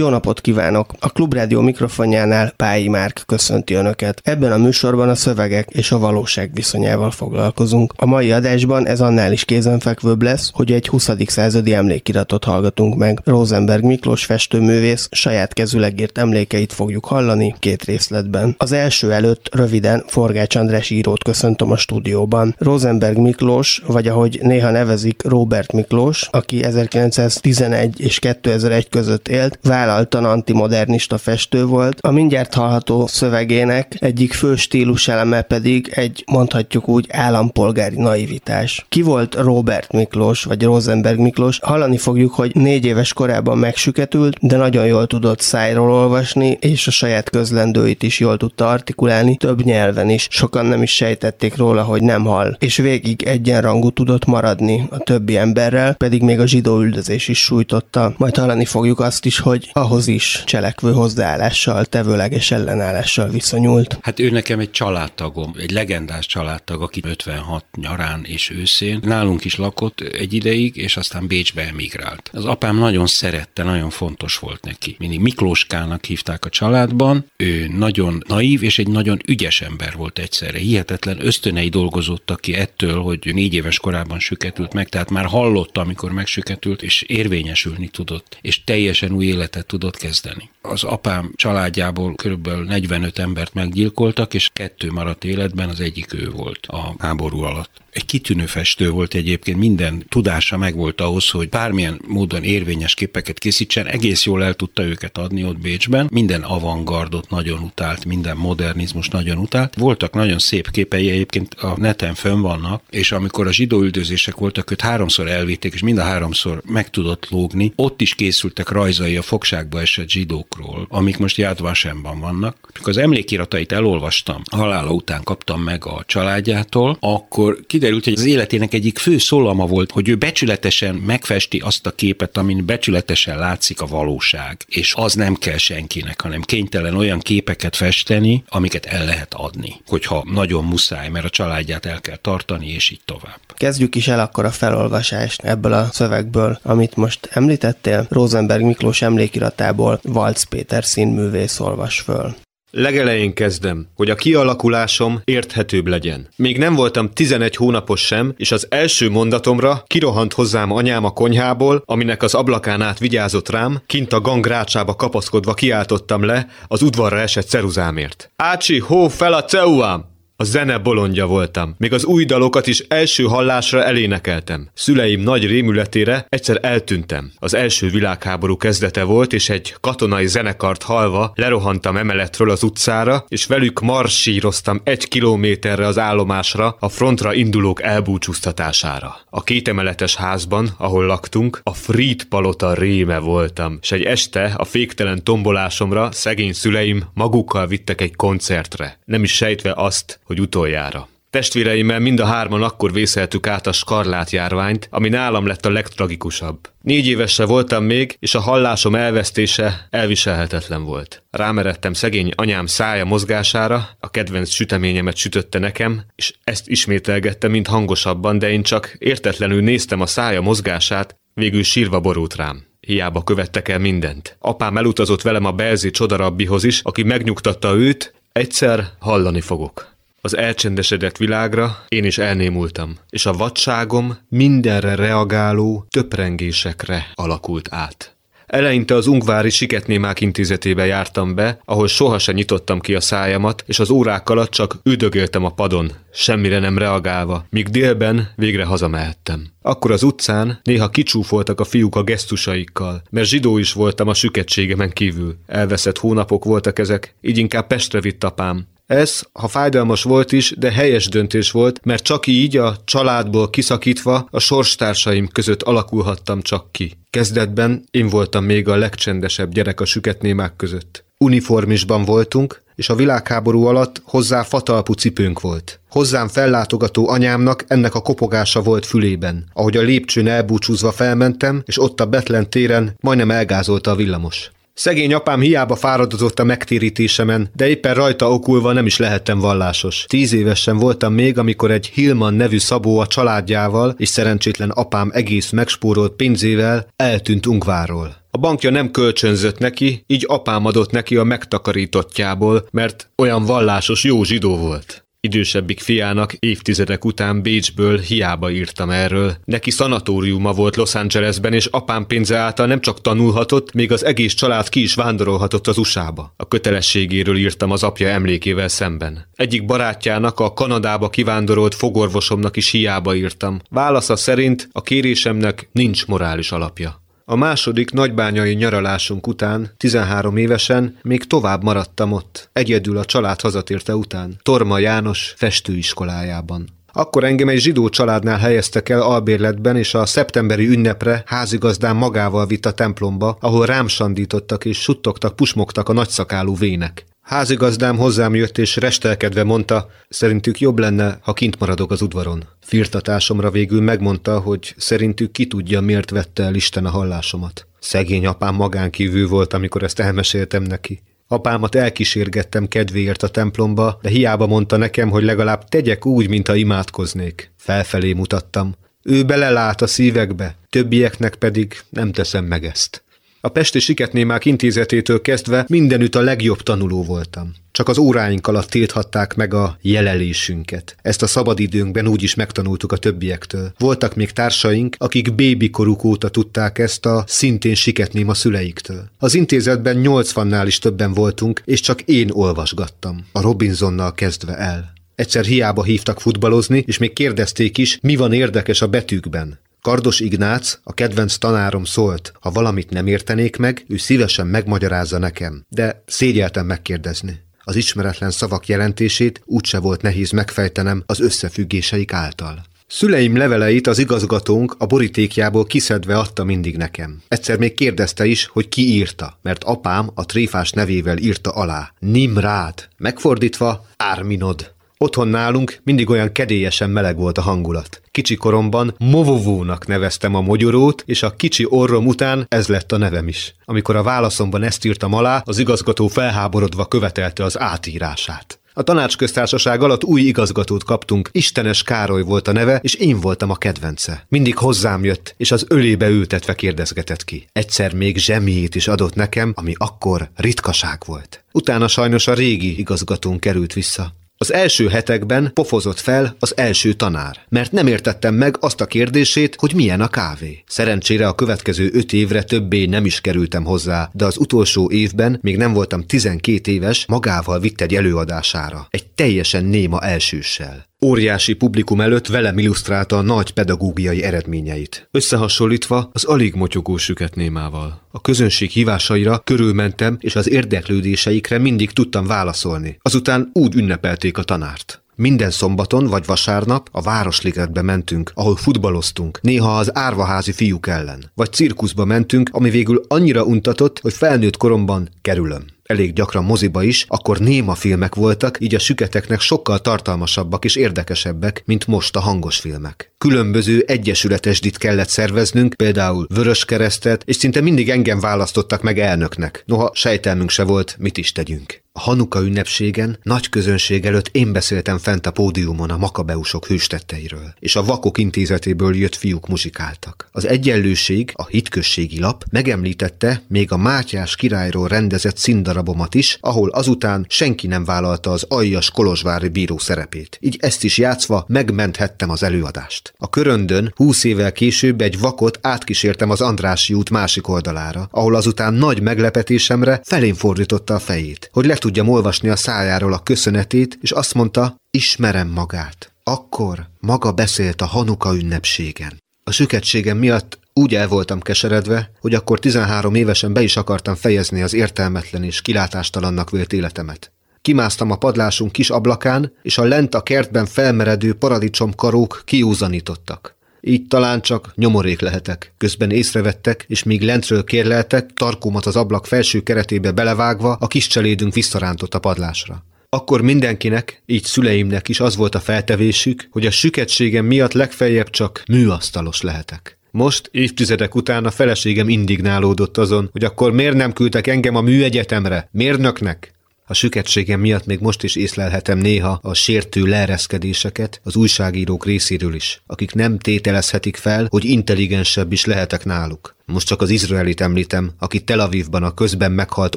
jó napot kívánok! A Klubrádió mikrofonjánál Pályi Márk köszönti Önöket. Ebben a műsorban a szövegek és a valóság viszonyával foglalkozunk. A mai adásban ez annál is kézenfekvőbb lesz, hogy egy 20. századi emlékiratot hallgatunk meg. Rosenberg Miklós festőművész saját kezüleg írt emlékeit fogjuk hallani két részletben. Az első előtt röviden Forgács András írót köszöntöm a stúdióban. Rosenberg Miklós, vagy ahogy néha nevezik Robert Miklós, aki 1911 és 2001 között élt, vállal vállaltan antimodernista festő volt. A mindjárt hallható szövegének egyik fő stílus eleme pedig egy, mondhatjuk úgy, állampolgári naivitás. Ki volt Robert Miklós, vagy Rosenberg Miklós? Hallani fogjuk, hogy négy éves korában megsüketült, de nagyon jól tudott szájról olvasni, és a saját közlendőit is jól tudta artikulálni, több nyelven is. Sokan nem is sejtették róla, hogy nem hall. És végig egyenrangú tudott maradni a többi emberrel, pedig még a zsidó üldözés is sújtotta. Majd hallani fogjuk azt is, hogy ahhoz is cselekvő hozzáállással, tevőleges ellenállással viszonyult. Hát ő nekem egy családtagom, egy legendás családtag, aki 56 nyarán és őszén nálunk is lakott egy ideig, és aztán Bécsbe emigrált. Az apám nagyon szerette, nagyon fontos volt neki. Mindig Miklóskának hívták a családban, ő nagyon naív és egy nagyon ügyes ember volt egyszerre. Hihetetlen ösztönei dolgozottak ki ettől, hogy négy éves korában süketült meg, tehát már hallotta, amikor megsüketült, és érvényesülni tudott, és teljesen új életet tudott kezdeni. Az apám családjából körülbelül 45 embert meggyilkoltak, és kettő maradt életben, az egyik ő volt a háború alatt. Egy kitűnő festő volt egyébként, minden tudása megvolt ahhoz, hogy bármilyen módon érvényes képeket készítsen, egész jól el tudta őket adni ott Bécsben. Minden avantgardot nagyon utált, minden modernizmus nagyon utált. Voltak nagyon szép képei, egyébként a neten fönn vannak, és amikor a zsidó üldözések voltak, őt háromszor elvitték, és mind a háromszor meg tudott lógni. Ott is készültek rajzai a fogságba esett zsidókról, amik most Yad Vashemban vannak. Amikor az emlékiratait elolvastam, halála után kaptam meg a családjától, akkor ki kiderült, hogy az életének egyik fő szólama volt, hogy ő becsületesen megfesti azt a képet, amin becsületesen látszik a valóság. És az nem kell senkinek, hanem kénytelen olyan képeket festeni, amiket el lehet adni. Hogyha nagyon muszáj, mert a családját el kell tartani, és így tovább. Kezdjük is el akkor a felolvasást ebből a szövegből, amit most említettél. Rosenberg Miklós emlékiratából Valc Péter színművész olvas föl. Legelején kezdem, hogy a kialakulásom érthetőbb legyen. Még nem voltam 11 hónapos sem, és az első mondatomra kirohant hozzám anyám a konyhából, aminek az ablakán át vigyázott rám, kint a gangrácsába kapaszkodva kiáltottam le az udvarra esett ceruzámért. Ácsi, hó fel a ceuám! A zene bolondja voltam. Még az új dalokat is első hallásra elénekeltem. Szüleim nagy rémületére egyszer eltűntem. Az első világháború kezdete volt, és egy katonai zenekart halva lerohantam emeletről az utcára, és velük marsíroztam egy kilométerre az állomásra a frontra indulók elbúcsúztatására. A kétemeletes házban, ahol laktunk, a Fried palota réme voltam, és egy este a féktelen tombolásomra szegény szüleim magukkal vittek egy koncertre. Nem is sejtve azt, hogy utoljára. Testvéreimmel mind a hárman akkor vészeltük át a skarlát járványt, ami nálam lett a legtragikusabb. Négy évesre voltam még, és a hallásom elvesztése elviselhetetlen volt. Rámeredtem szegény anyám szája mozgására, a kedvenc süteményemet sütötte nekem, és ezt ismételgette, mint hangosabban, de én csak értetlenül néztem a szája mozgását, végül sírva borult rám. Hiába követtek el mindent. Apám elutazott velem a Belzi csodarabbihoz is, aki megnyugtatta őt, egyszer hallani fogok. Az elcsendesedett világra én is elnémultam, és a vadságom mindenre reagáló töprengésekre alakult át. Eleinte az Ungvári Siketnémák intézetébe jártam be, ahol sohasem nyitottam ki a szájamat, és az órák alatt csak üdögéltem a padon, semmire nem reagálva, míg délben végre hazamehettem. Akkor az utcán néha kicsúfoltak a fiúk a gesztusaikkal, mert zsidó is voltam a süketségemen kívül. Elveszett hónapok voltak ezek, így inkább Pestre vitt apám, ez, ha fájdalmas volt is, de helyes döntés volt, mert csak így a családból kiszakítva a sorstársaim között alakulhattam csak ki. Kezdetben én voltam még a legcsendesebb gyerek a süketnémák között. Uniformisban voltunk, és a világháború alatt hozzá fatalpú cipőnk volt. Hozzám fellátogató anyámnak ennek a kopogása volt fülében. Ahogy a lépcsőn elbúcsúzva felmentem, és ott a Betlen téren majdnem elgázolta a villamos. Szegény apám hiába fáradozott a megtérítésemen, de éppen rajta okulva nem is lehettem vallásos. Tíz évesen voltam még, amikor egy Hilman nevű szabó a családjával és szerencsétlen apám egész megspórolt pénzével eltűnt Ungváról. A bankja nem kölcsönzött neki, így apám adott neki a megtakarítottjából, mert olyan vallásos jó zsidó volt. Idősebbik fiának évtizedek után Bécsből hiába írtam erről. Neki szanatóriuma volt Los Angelesben, és apám pénze által nem csak tanulhatott, még az egész család ki is vándorolhatott az USA-ba. A kötelességéről írtam az apja emlékével szemben. Egyik barátjának, a Kanadába kivándorolt fogorvosomnak is hiába írtam. Válasza szerint a kérésemnek nincs morális alapja. A második nagybányai nyaralásunk után, 13 évesen, még tovább maradtam ott, egyedül a család hazatérte után, Torma János festőiskolájában. Akkor engem egy zsidó családnál helyeztek el albérletben, és a szeptemberi ünnepre házigazdán magával vitt a templomba, ahol rám sandítottak és suttogtak, pusmogtak a nagyszakálú vének. Házigazdám hozzám jött és restelkedve mondta, szerintük jobb lenne, ha kint maradok az udvaron. Firtatásomra végül megmondta, hogy szerintük ki tudja, miért vette el Isten a hallásomat. Szegény apám magán kívül volt, amikor ezt elmeséltem neki. Apámat elkísérgettem kedvéért a templomba, de hiába mondta nekem, hogy legalább tegyek úgy, mint ha imádkoznék. Felfelé mutattam. Ő belelát a szívekbe, többieknek pedig nem teszem meg ezt. A Pesti Siketnémák intézetétől kezdve mindenütt a legjobb tanuló voltam. Csak az óráink alatt tilthatták meg a jelelésünket. Ezt a szabadidőnkben úgy is megtanultuk a többiektől. Voltak még társaink, akik bébikoruk óta tudták ezt a szintén siketném a szüleiktől. Az intézetben 80-nál is többen voltunk, és csak én olvasgattam. A Robinsonnal kezdve el. Egyszer hiába hívtak futballozni, és még kérdezték is, mi van érdekes a betűkben. Kardos Ignác, a kedvenc tanárom szólt, ha valamit nem értenék meg, ő szívesen megmagyarázza nekem, de szégyeltem megkérdezni. Az ismeretlen szavak jelentését úgyse volt nehéz megfejtenem az összefüggéseik által. Szüleim leveleit az igazgatónk a borítékjából kiszedve adta mindig nekem. Egyszer még kérdezte is, hogy ki írta, mert apám a tréfás nevével írta alá. Nimrád. Megfordítva Árminod. Otthon nálunk mindig olyan kedélyesen meleg volt a hangulat. Kicsi koromban Movovónak neveztem a mogyorót, és a kicsi orrom után ez lett a nevem is. Amikor a válaszomban ezt írtam alá, az igazgató felháborodva követelte az átírását. A tanácsköztársaság alatt új igazgatót kaptunk, Istenes Károly volt a neve, és én voltam a kedvence. Mindig hozzám jött, és az ölébe ültetve kérdezgetett ki. Egyszer még zsemiét is adott nekem, ami akkor ritkaság volt. Utána sajnos a régi igazgatón került vissza. Az első hetekben pofozott fel az első tanár, mert nem értettem meg azt a kérdését, hogy milyen a kávé. Szerencsére a következő öt évre többé nem is kerültem hozzá, de az utolsó évben, még nem voltam 12 éves, magával vitt egy előadására. Egy teljesen néma elsőssel. Óriási publikum előtt velem illusztrálta a nagy pedagógiai eredményeit. Összehasonlítva az alig motyogó süket némával. A közönség hívásaira körülmentem, és az érdeklődéseikre mindig tudtam válaszolni. Azután úgy ünnepelték a tanárt. Minden szombaton vagy vasárnap a Városligetbe mentünk, ahol futballoztunk, néha az árvaházi fiúk ellen. Vagy cirkuszba mentünk, ami végül annyira untatott, hogy felnőtt koromban kerülöm elég gyakran moziba is, akkor néma filmek voltak, így a süketeknek sokkal tartalmasabbak és érdekesebbek, mint most a hangos filmek. Különböző egyesületesdit kellett szerveznünk, például Vörös Keresztet, és szinte mindig engem választottak meg elnöknek. Noha sejtelmünk se volt, mit is tegyünk. A Hanuka ünnepségen nagy közönség előtt én beszéltem fent a pódiumon a makabeusok hőstetteiről, és a vakok intézetéből jött fiúk muzsikáltak. Az egyenlőség, a hitközségi lap megemlítette még a Mátyás királyról rendezett színdarabomat is, ahol azután senki nem vállalta az aljas kolozsvári bíró szerepét. Így ezt is játszva megmenthettem az előadást. A köröndön húsz évvel később egy vakot átkísértem az Andrási út másik oldalára, ahol azután nagy meglepetésemre felén fordította a fejét, hogy le tudjam olvasni a szájáról a köszönetét, és azt mondta, ismerem magát. Akkor maga beszélt a Hanuka ünnepségen. A süketségem miatt úgy el voltam keseredve, hogy akkor 13 évesen be is akartam fejezni az értelmetlen és kilátástalannak vélt életemet. Kimásztam a padlásunk kis ablakán, és a lent a kertben felmeredő paradicsomkarók kiúzanítottak. Így talán csak nyomorék lehetek. Közben észrevettek, és míg lentről kérleltek, tarkómat az ablak felső keretébe belevágva, a kis cselédünk visszarántott a padlásra. Akkor mindenkinek, így szüleimnek is az volt a feltevésük, hogy a süketségem miatt legfeljebb csak műasztalos lehetek. Most, évtizedek után a feleségem indignálódott azon, hogy akkor miért nem küldtek engem a műegyetemre, mérnöknek? A süketségem miatt még most is észlelhetem néha a sértő leereszkedéseket az újságírók részéről is, akik nem tételezhetik fel, hogy intelligensebb is lehetek náluk. Most csak az izraelit említem, aki Tel Avivban a közben meghalt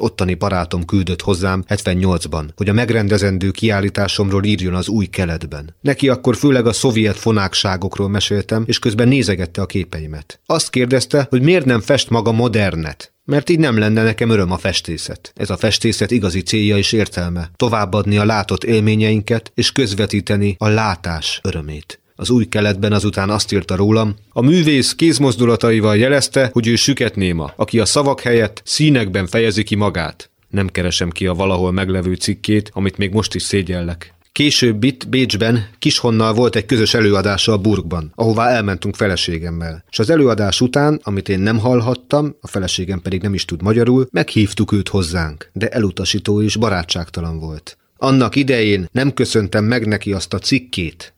ottani barátom küldött hozzám 78-ban, hogy a megrendezendő kiállításomról írjon az új keletben. Neki akkor főleg a szovjet fonákságokról meséltem, és közben nézegette a képeimet. Azt kérdezte, hogy miért nem fest maga modernet. Mert így nem lenne nekem öröm a festészet. Ez a festészet igazi célja és értelme. Továbbadni a látott élményeinket, és közvetíteni a látás örömét. Az új keletben azután azt írta rólam, a művész kézmozdulataival jelezte, hogy ő süket néma, aki a szavak helyett színekben fejezi ki magát. Nem keresem ki a valahol meglevő cikkét, amit még most is szégyellek. Később itt, Bécsben, Kishonnal volt egy közös előadása a Burgban, ahová elmentünk feleségemmel. És az előadás után, amit én nem hallhattam, a feleségem pedig nem is tud magyarul, meghívtuk őt hozzánk, de elutasító és barátságtalan volt. Annak idején nem köszöntem meg neki azt a cikkét,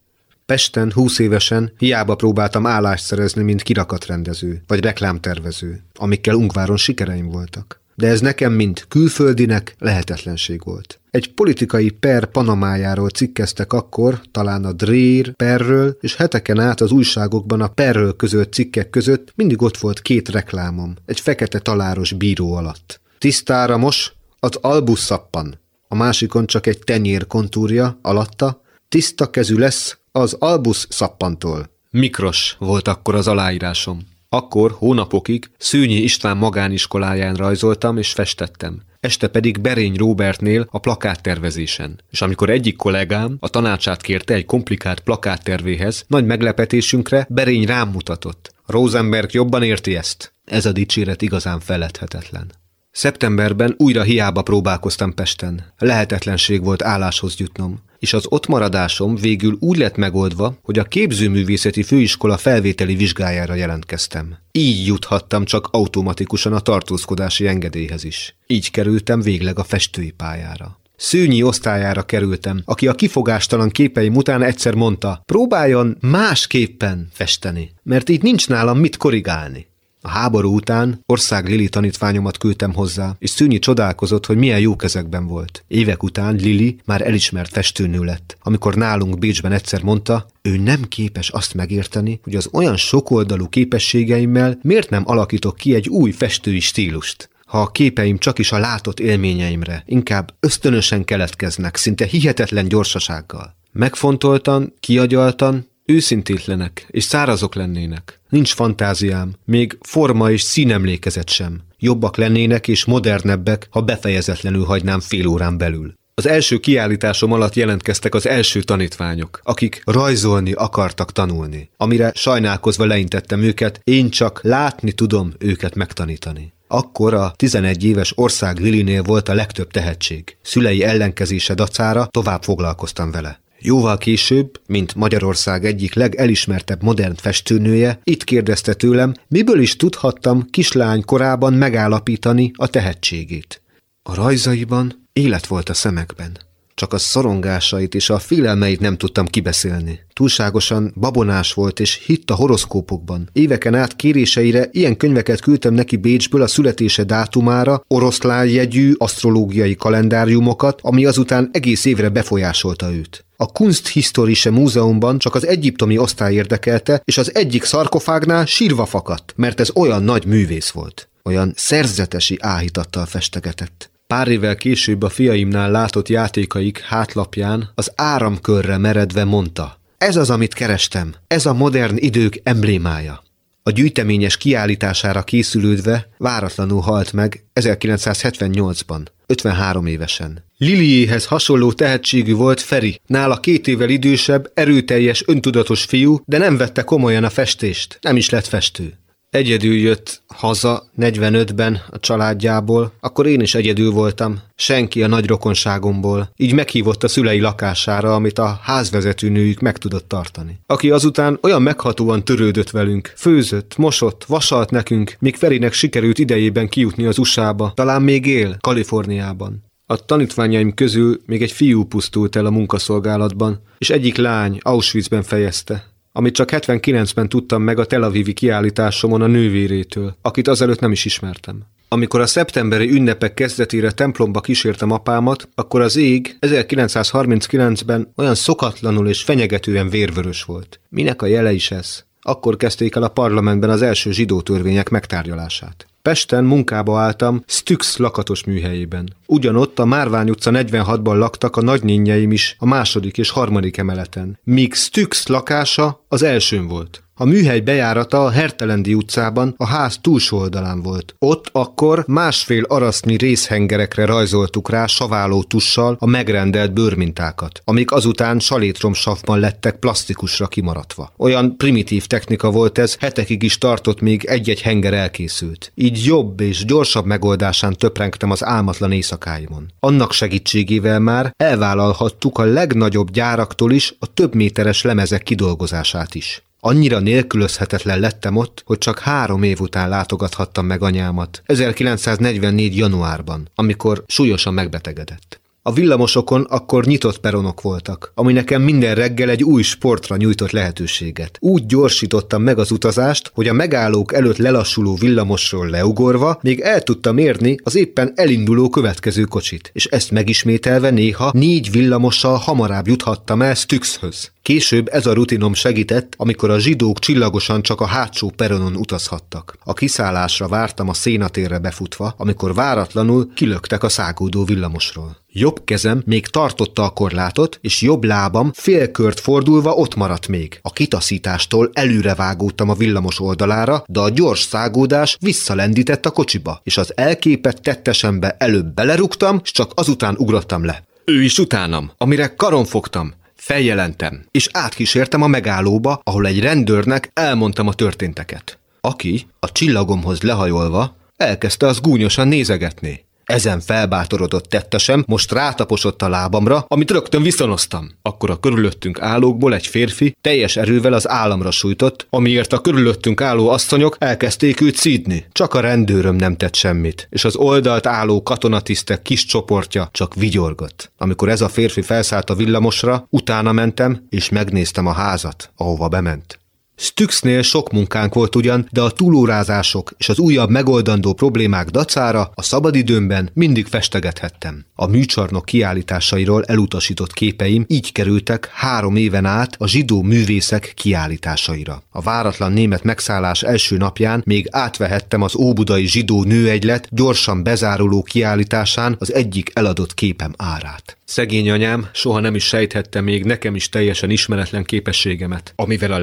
Pesten, húsz évesen hiába próbáltam állást szerezni, mint kirakatrendező vagy reklámtervező, amikkel Ungváron sikereim voltak. De ez nekem, mint külföldinek lehetetlenség volt. Egy politikai per Panamájáról cikkeztek akkor, talán a Drér perről, és heteken át az újságokban a perről közölt cikkek között mindig ott volt két reklámom, egy fekete taláros bíró alatt. Tisztára most az albus szappan, a másikon csak egy tenyér kontúrja alatta, tiszta kezű lesz az Albus szappantól. Mikros volt akkor az aláírásom. Akkor hónapokig Szőnyi István magániskoláján rajzoltam és festettem. Este pedig Berény Robertnél a plakáttervezésen. És amikor egyik kollégám a tanácsát kérte egy komplikált plakáttervéhez, nagy meglepetésünkre Berény rám mutatott. Rosenberg jobban érti ezt. Ez a dicséret igazán feledhetetlen. Szeptemberben újra hiába próbálkoztam Pesten. Lehetetlenség volt álláshoz jutnom és az ott maradásom végül úgy lett megoldva, hogy a képzőművészeti főiskola felvételi vizsgájára jelentkeztem. Így juthattam csak automatikusan a tartózkodási engedélyhez is. Így kerültem végleg a festői pályára. Szőnyi osztályára kerültem, aki a kifogástalan képeim után egyszer mondta, próbáljon másképpen festeni, mert így nincs nálam mit korrigálni. A háború után ország Lili tanítványomat küldtem hozzá, és Szűnyi csodálkozott, hogy milyen jó kezekben volt. Évek után Lili már elismert festőnő lett. Amikor nálunk Bécsben egyszer mondta, ő nem képes azt megérteni, hogy az olyan sokoldalú képességeimmel miért nem alakítok ki egy új festői stílust ha a képeim csak is a látott élményeimre, inkább ösztönösen keletkeznek, szinte hihetetlen gyorsasággal. Megfontoltan, kiagyaltan, Őszintétlenek és szárazok lennének. Nincs fantáziám, még forma és színemlékezet sem. Jobbak lennének és modernebbek, ha befejezetlenül hagynám fél órán belül. Az első kiállításom alatt jelentkeztek az első tanítványok, akik rajzolni akartak tanulni, amire sajnálkozva leintettem őket, én csak látni tudom őket megtanítani. Akkor a 11 éves ország Lilinél volt a legtöbb tehetség. Szülei ellenkezése dacára tovább foglalkoztam vele. Jóval később, mint Magyarország egyik legelismertebb modern festőnője, itt kérdezte tőlem, miből is tudhattam kislány korában megállapítani a tehetségét. A rajzaiban élet volt a szemekben. Csak a szorongásait és a félelmeit nem tudtam kibeszélni. Túlságosan babonás volt és hitt a horoszkópokban. Éveken át kéréseire ilyen könyveket küldtem neki Bécsből a születése dátumára, oroszlán jegyű asztrológiai kalendáriumokat, ami azután egész évre befolyásolta őt. A Kunsthistorische Múzeumban csak az egyiptomi osztály érdekelte, és az egyik szarkofágnál sírva fakadt, mert ez olyan nagy művész volt. Olyan szerzetesi áhítattal festegetett. Pár évvel később a fiaimnál látott játékaik hátlapján az áramkörre meredve mondta, ez az, amit kerestem, ez a modern idők emblémája. A gyűjteményes kiállítására készülődve váratlanul halt meg 1978-ban, 53 évesen. Liliéhez hasonló tehetségű volt Feri, nála két évvel idősebb, erőteljes, öntudatos fiú, de nem vette komolyan a festést, nem is lett festő. Egyedül jött haza 45-ben a családjából, akkor én is egyedül voltam, senki a nagy rokonságomból, így meghívott a szülei lakására, amit a házvezetőnőjük meg tudott tartani. Aki azután olyan meghatóan törődött velünk, főzött, mosott, vasalt nekünk, míg Ferinek sikerült idejében kijutni az USA-ba, talán még él, Kaliforniában. A tanítványaim közül még egy fiú pusztult el a munkaszolgálatban, és egyik lány Auschwitzben fejezte. Amit csak 79-ben tudtam meg a Tel Avivi kiállításomon a nővérétől, akit azelőtt nem is ismertem. Amikor a szeptemberi ünnepek kezdetére templomba kísértem apámat, akkor az ég 1939-ben olyan szokatlanul és fenyegetően vérvörös volt. Minek a jele is ez? Akkor kezdték el a parlamentben az első zsidó törvények megtárgyalását. Pesten munkába álltam Stux lakatos műhelyében. Ugyanott a Márvány utca 46-ban laktak a nagynényeim is a második és harmadik emeleten, míg Stux lakása az elsőn volt. A műhely bejárata a Hertelendi utcában a ház túlsó oldalán volt. Ott akkor másfél arasznyi részhengerekre rajzoltuk rá saváló tussal a megrendelt bőrmintákat, amik azután salétromsavban lettek plastikusra kimaradva. Olyan primitív technika volt ez, hetekig is tartott, még egy-egy henger elkészült. Így jobb és gyorsabb megoldásán töprengtem az álmatlan éjszakáimon. Annak segítségével már elvállalhattuk a legnagyobb gyáraktól is a több méteres lemezek kidolgozását is. Annyira nélkülözhetetlen lettem ott, hogy csak három év után látogathattam meg anyámat. 1944. januárban, amikor súlyosan megbetegedett. A villamosokon akkor nyitott peronok voltak, ami nekem minden reggel egy új sportra nyújtott lehetőséget. Úgy gyorsítottam meg az utazást, hogy a megállók előtt lelassuló villamosról leugorva még el tudtam érni az éppen elinduló következő kocsit, és ezt megismételve néha négy villamossal hamarabb juthattam el Stüxhöz. Később ez a rutinom segített, amikor a zsidók csillagosan csak a hátsó peronon utazhattak. A kiszállásra vártam a szénatérre befutva, amikor váratlanul kilöktek a szágódó villamosról. Jobb kezem még tartotta a korlátot, és jobb lábam félkört fordulva ott maradt még. A kitaszítástól előre vágódtam a villamos oldalára, de a gyors szágódás visszalendített a kocsiba, és az elképett tettesembe előbb belerúgtam, és csak azután ugrottam le. Ő is utánam, amire karon fogtam. Feljelentem, és átkísértem a megállóba, ahol egy rendőrnek elmondtam a történteket. Aki, a csillagomhoz lehajolva, elkezdte az gúnyosan nézegetni. Ezen felbátorodott tettesem most rátaposott a lábamra, amit rögtön viszonoztam. Akkor a körülöttünk állókból egy férfi teljes erővel az államra sújtott, amiért a körülöttünk álló asszonyok elkezdték őt szídni. Csak a rendőröm nem tett semmit, és az oldalt álló katonatisztek kis csoportja csak vigyorgott. Amikor ez a férfi felszállt a villamosra, utána mentem, és megnéztem a házat, ahova bement. Stüxnél sok munkánk volt ugyan, de a túlórázások és az újabb megoldandó problémák dacára a szabadidőmben mindig festegethettem. A műcsarnok kiállításairól elutasított képeim így kerültek három éven át a zsidó művészek kiállításaira. A váratlan német megszállás első napján még átvehettem az óbudai zsidó nőegylet gyorsan bezáruló kiállításán az egyik eladott képem árát. Szegény anyám soha nem is sejthette még nekem is teljesen ismeretlen képességemet, amivel a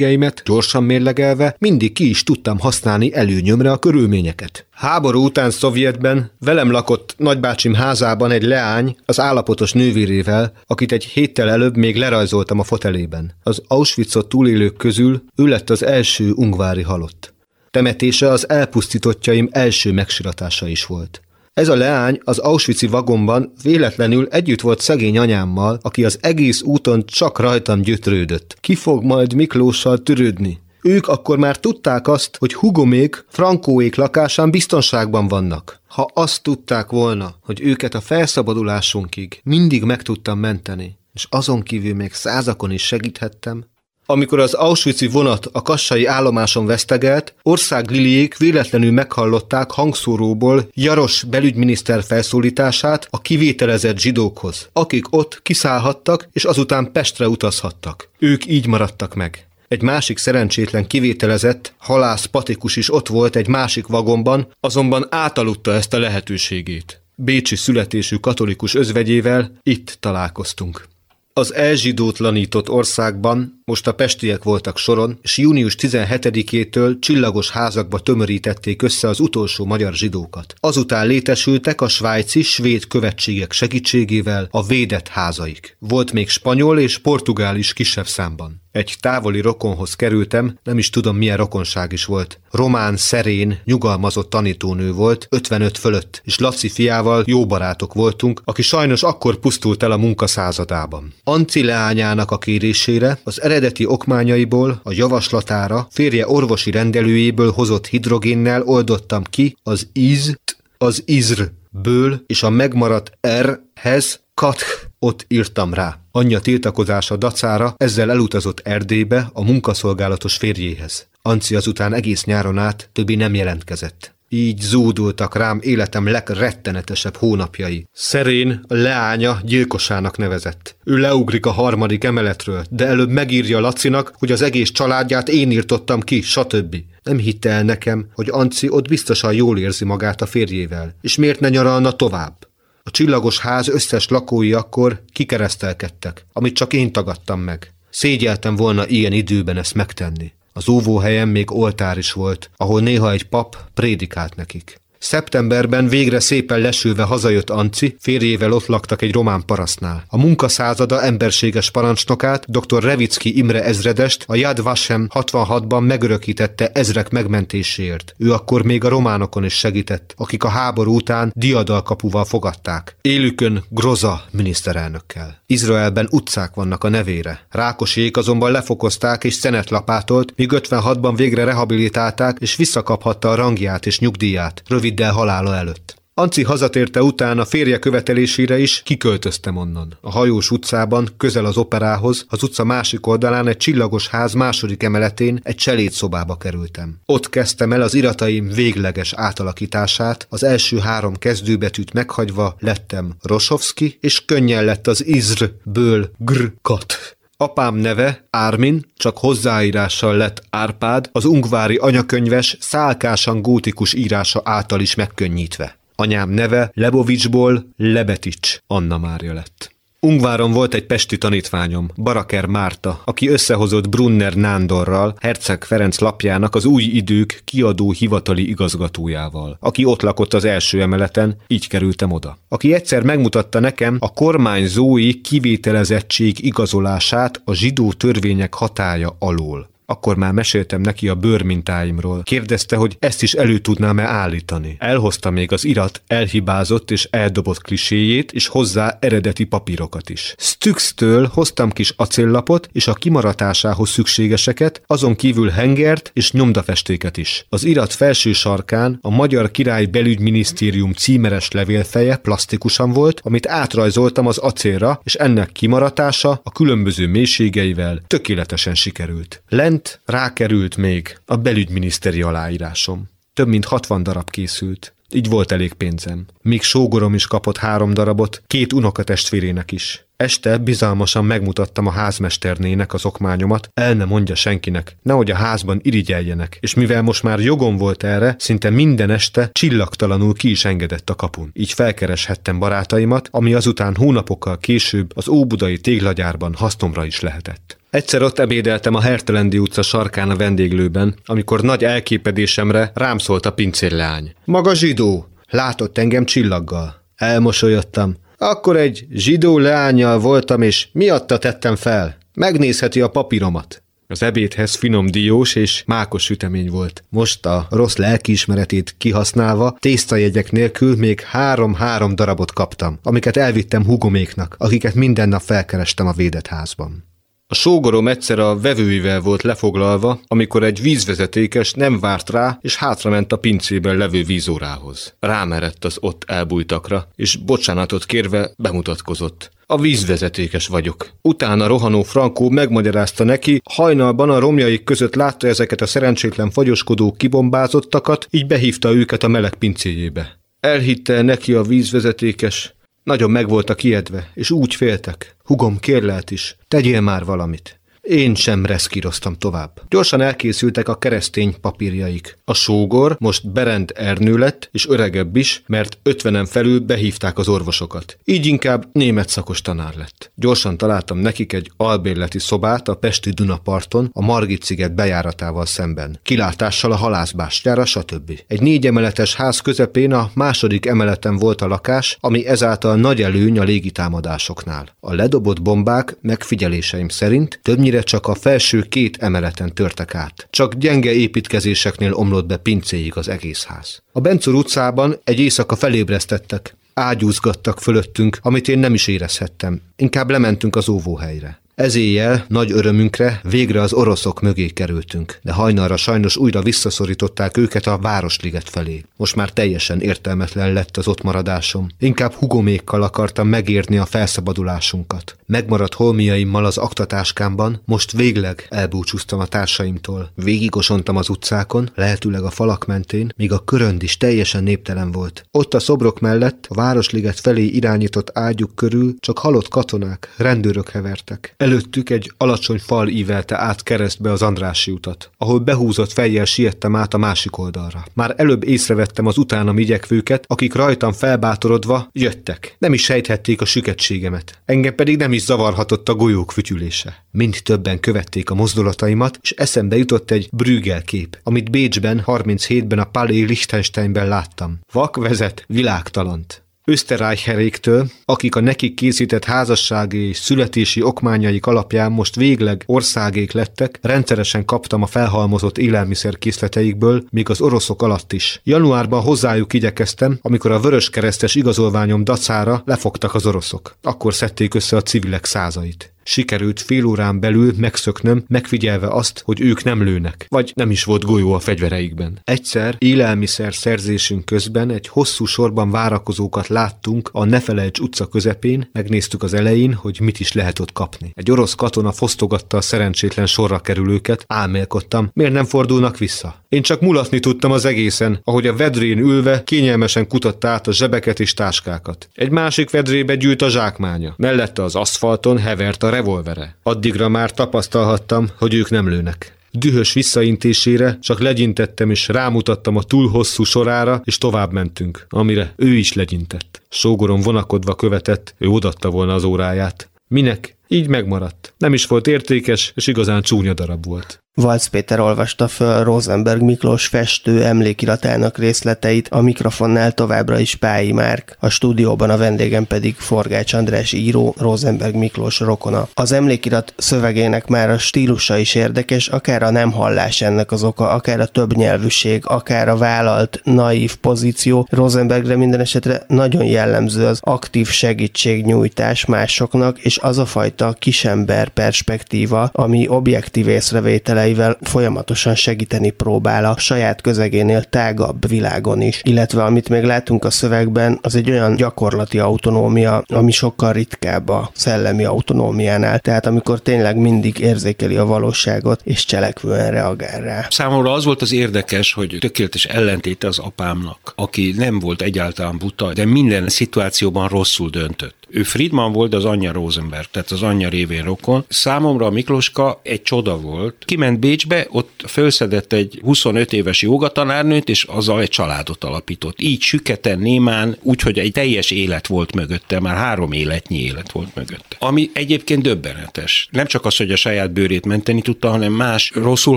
lehetőségeimet gyorsan mérlegelve mindig ki is tudtam használni előnyömre a körülményeket. Háború után Szovjetben velem lakott nagybácsim házában egy leány az állapotos nővérével, akit egy héttel előbb még lerajzoltam a fotelében. Az Auschwitzot túlélők közül ő lett az első ungvári halott. Temetése az elpusztítottjaim első megsiratása is volt. Ez a leány az Auschwitz-i vagonban véletlenül együtt volt szegény anyámmal, aki az egész úton csak rajtam gyötrődött. Ki fog majd Miklóssal törődni? Ők akkor már tudták azt, hogy Hugomék Frankóék lakásán biztonságban vannak. Ha azt tudták volna, hogy őket a felszabadulásunkig mindig meg tudtam menteni, és azon kívül még százakon is segíthettem, amikor az Auschwitz-i vonat a kassai állomáson vesztegelt, országliliék véletlenül meghallották hangszóróból Jaros belügyminiszter felszólítását a kivételezett zsidókhoz, akik ott kiszállhattak és azután Pestre utazhattak. Ők így maradtak meg. Egy másik szerencsétlen kivételezett, halász patikus is ott volt egy másik vagonban, azonban átaludta ezt a lehetőségét. Bécsi születésű katolikus özvegyével itt találkoztunk. Az elzsidótlanított országban most a pestiek voltak soron, és június 17-től csillagos házakba tömörítették össze az utolsó magyar zsidókat. Azután létesültek a svájci, svéd követségek segítségével a védett házaik. Volt még spanyol és portugál is kisebb számban. Egy távoli rokonhoz kerültem, nem is tudom milyen rokonság is volt. Román, szerén, nyugalmazott tanítónő volt, 55 fölött, és Laci fiával jó barátok voltunk, aki sajnos akkor pusztult el a munkaszázadában. Anci leányának a kérésére az eredeti okmányaiból, a javaslatára, férje orvosi rendelőjéből hozott hidrogénnel oldottam ki az iz, az izr ből és a megmaradt r-hez kath Ott írtam rá. Anyja tiltakozása dacára ezzel elutazott Erdélybe a munkaszolgálatos férjéhez. Anci azután egész nyáron át többi nem jelentkezett. Így zúdultak rám életem legrettenetesebb hónapjai. Szerén leánya gyilkosának nevezett. Ő leugrik a harmadik emeletről, de előbb megírja Lacinak, hogy az egész családját én írtottam ki, stb. Nem hitte el nekem, hogy Anci ott biztosan jól érzi magát a férjével, és miért ne nyaralna tovább. A csillagos ház összes lakói akkor kikeresztelkedtek, amit csak én tagadtam meg. Szégyeltem volna ilyen időben ezt megtenni. Az óvóhelyen még oltár is volt, ahol néha egy pap prédikált nekik. Szeptemberben végre szépen lesülve hazajött Anci, férjével ott laktak egy román parasznál. A munkaszázada emberséges parancsnokát, dr. Revicki Imre ezredest a Yad Vashem 66-ban megörökítette ezrek megmentéséért. Ő akkor még a románokon is segített, akik a háború után diadalkapuval fogadták. Élükön Groza miniszterelnökkel. Izraelben utcák vannak a nevére. Rákosék azonban lefokozták és szenet lapátolt, míg 56-ban végre rehabilitálták és visszakaphatta a rangját és nyugdíját. Rövid röviddel halála előtt. Anci hazatérte után a férje követelésére is kiköltöztem onnan. A hajós utcában, közel az operához, az utca másik oldalán egy csillagos ház második emeletén egy cselédszobába kerültem. Ott kezdtem el az irataim végleges átalakítását, az első három kezdőbetűt meghagyva lettem Rosovski, és könnyen lett az Izr-ből Gr-kat. Apám neve, Ármin, csak hozzáírással lett Árpád, az ungvári anyakönyves, szálkásan gótikus írása által is megkönnyítve. Anyám neve Lebovicsból Lebetics Anna Mária lett. Ungváron volt egy pesti tanítványom, Baraker Márta, aki összehozott Brunner Nándorral, Herceg Ferenc lapjának az új idők kiadó hivatali igazgatójával, aki ott lakott az első emeleten, így kerültem oda. Aki egyszer megmutatta nekem a kormányzói kivételezettség igazolását a zsidó törvények hatája alól. Akkor már meséltem neki a bőrmintáimról. Kérdezte, hogy ezt is elő tudnám-e állítani. Elhozta még az irat elhibázott és eldobott kliséjét, és hozzá eredeti papírokat is. Stüxtől hoztam kis acéllapot és a kimaratásához szükségeseket, azon kívül hengert és nyomdafestéket is. Az irat felső sarkán a Magyar Király Belügyminisztérium címeres levélfeje plastikusan volt, amit átrajzoltam az acélra, és ennek kimaratása a különböző mélységeivel tökéletesen sikerült. Lent Fent rákerült még a belügyminiszteri aláírásom. Több mint 60 darab készült. Így volt elég pénzem. Míg sógorom is kapott három darabot, két unokatestvérének is. Este bizalmasan megmutattam a házmesternének az okmányomat, el ne mondja senkinek, nehogy a házban irigyeljenek, és mivel most már jogom volt erre, szinte minden este csillagtalanul ki is engedett a kapun. Így felkereshettem barátaimat, ami azután hónapokkal később az Óbudai téglagyárban hasznomra is lehetett. Egyszer ott ebédeltem a Hertelendi utca sarkán a vendéglőben, amikor nagy elképedésemre rám szólt a pincérleány. Maga zsidó! Látott engem csillaggal. Elmosolyodtam. Akkor egy zsidó leányjal voltam, és miatta tettem fel. Megnézheti a papíromat. Az ebédhez finom diós és mákos sütemény volt. Most a rossz lelkiismeretét kihasználva, tésztajegyek nélkül még három-három darabot kaptam, amiket elvittem hugoméknak, akiket minden nap felkerestem a védett házban. A sógorom egyszer a vevőivel volt lefoglalva, amikor egy vízvezetékes nem várt rá, és hátrament a pincében levő vízórához. Rámerett az ott elbújtakra, és bocsánatot kérve bemutatkozott. A vízvezetékes vagyok. Utána rohanó Frankó megmagyarázta neki, hajnalban a romjaik között látta ezeket a szerencsétlen fagyoskodó kibombázottakat, így behívta őket a meleg pincéjébe. Elhitte neki a vízvezetékes, nagyon meg voltak ijedve, és úgy féltek. Hugom kérlelt is, tegyél már valamit. Én sem reszkíroztam tovább. Gyorsan elkészültek a keresztény papírjaik. A sógor most Berend Ernő lett, és öregebb is, mert ötvenen felül behívták az orvosokat. Így inkább német szakos tanár lett. Gyorsan találtam nekik egy albérleti szobát a Pesti Dunaparton, a Margit sziget bejáratával szemben. Kilátással a halászbástyára, stb. Egy négy emeletes ház közepén a második emeleten volt a lakás, ami ezáltal nagy előny a légitámadásoknál. A ledobott bombák megfigyeléseim szerint többnyire csak a felső két emeleten törtek át. Csak gyenge építkezéseknél omlott be pincéig az egész ház. A Bencur utcában egy éjszaka felébresztettek. Ágyúzgattak fölöttünk, amit én nem is érezhettem. Inkább lementünk az óvóhelyre. Ez éjjel, nagy örömünkre, végre az oroszok mögé kerültünk, de hajnalra sajnos újra visszaszorították őket a Városliget felé. Most már teljesen értelmetlen lett az ott maradásom. Inkább hugomékkal akartam megérni a felszabadulásunkat. Megmaradt holmiaimmal az aktatáskámban, most végleg elbúcsúztam a társaimtól. Végigosontam az utcákon, lehetőleg a falak mentén, míg a körönd is teljesen néptelen volt. Ott a szobrok mellett, a Városliget felé irányított ágyuk körül csak halott katonák, rendőrök hevertek. Előttük egy alacsony fal ívelte át keresztbe az Andrási utat, ahol behúzott fejjel siettem át a másik oldalra. Már előbb észrevettem az utánam igyekvőket, akik rajtam felbátorodva jöttek. Nem is sejthették a süketségemet. Engem pedig nem is zavarhatott a golyók fütyülése. Mind többen követték a mozdulataimat, és eszembe jutott egy Brügel kép, amit Bécsben 37-ben a Palais Liechtensteinben láttam. Vak vezet világtalant. Österreicheréktől, akik a nekik készített házassági és születési okmányaik alapján most végleg országék lettek, rendszeresen kaptam a felhalmozott élelmiszerkészleteikből, még az oroszok alatt is. Januárban hozzájuk igyekeztem, amikor a vöröskeresztes igazolványom dacára lefogtak az oroszok. Akkor szedték össze a civilek százait. Sikerült fél órán belül megszöknöm, megfigyelve azt, hogy ők nem lőnek, vagy nem is volt golyó a fegyvereikben. Egyszer élelmiszer szerzésünk közben egy hosszú sorban várakozókat láttunk a Nefelejts utca közepén, megnéztük az elején, hogy mit is lehet ott kapni. Egy orosz katona fosztogatta a szerencsétlen sorra kerülőket, álmélkodtam, miért nem fordulnak vissza. Én csak mulatni tudtam az egészen, ahogy a vedrén ülve kényelmesen kutatta át a zsebeket és táskákat. Egy másik vedrébe gyűlt a zsákmánya. Mellette az aszfalton hevert a revolvere. Addigra már tapasztalhattam, hogy ők nem lőnek. Dühös visszaintésére csak legyintettem és rámutattam a túl hosszú sorára, és tovább mentünk, amire ő is legyintett. Sógorom vonakodva követett, ő odatta volna az óráját. Minek? Így megmaradt. Nem is volt értékes, és igazán csúnya darab volt. Valc Péter olvasta föl Rosenberg Miklós festő emlékiratának részleteit, a mikrofonnál továbbra is Pályi Márk, a stúdióban a vendégem pedig Forgács András író, Rosenberg Miklós rokona. Az emlékirat szövegének már a stílusa is érdekes, akár a nem hallás ennek az oka, akár a több nyelvűség, akár a vállalt naív pozíció. Rosenbergre minden esetre nagyon jellemző az aktív segítségnyújtás másoknak, és az a fajta kisember perspektíva, ami objektív észrevétele ötleteivel folyamatosan segíteni próbál a saját közegénél tágabb világon is. Illetve amit még látunk a szövegben, az egy olyan gyakorlati autonómia, ami sokkal ritkább a szellemi autonómiánál. Tehát amikor tényleg mindig érzékeli a valóságot és cselekvően reagál rá. Számomra az volt az érdekes, hogy tökéletes ellentéte az apámnak, aki nem volt egyáltalán buta, de minden szituációban rosszul döntött. Ő Friedman volt, az anyja Rosenberg, tehát az anyja révén rokon. Számomra a Mikloska egy csoda volt. Kiment Bécsbe, ott felszedett egy 25 éves jogatanárnőt, és azzal egy családot alapított. Így süketen, némán, úgyhogy egy teljes élet volt mögötte, már három életnyi élet volt mögötte. Ami egyébként döbbenetes. Nem csak az, hogy a saját bőrét menteni tudta, hanem más rosszul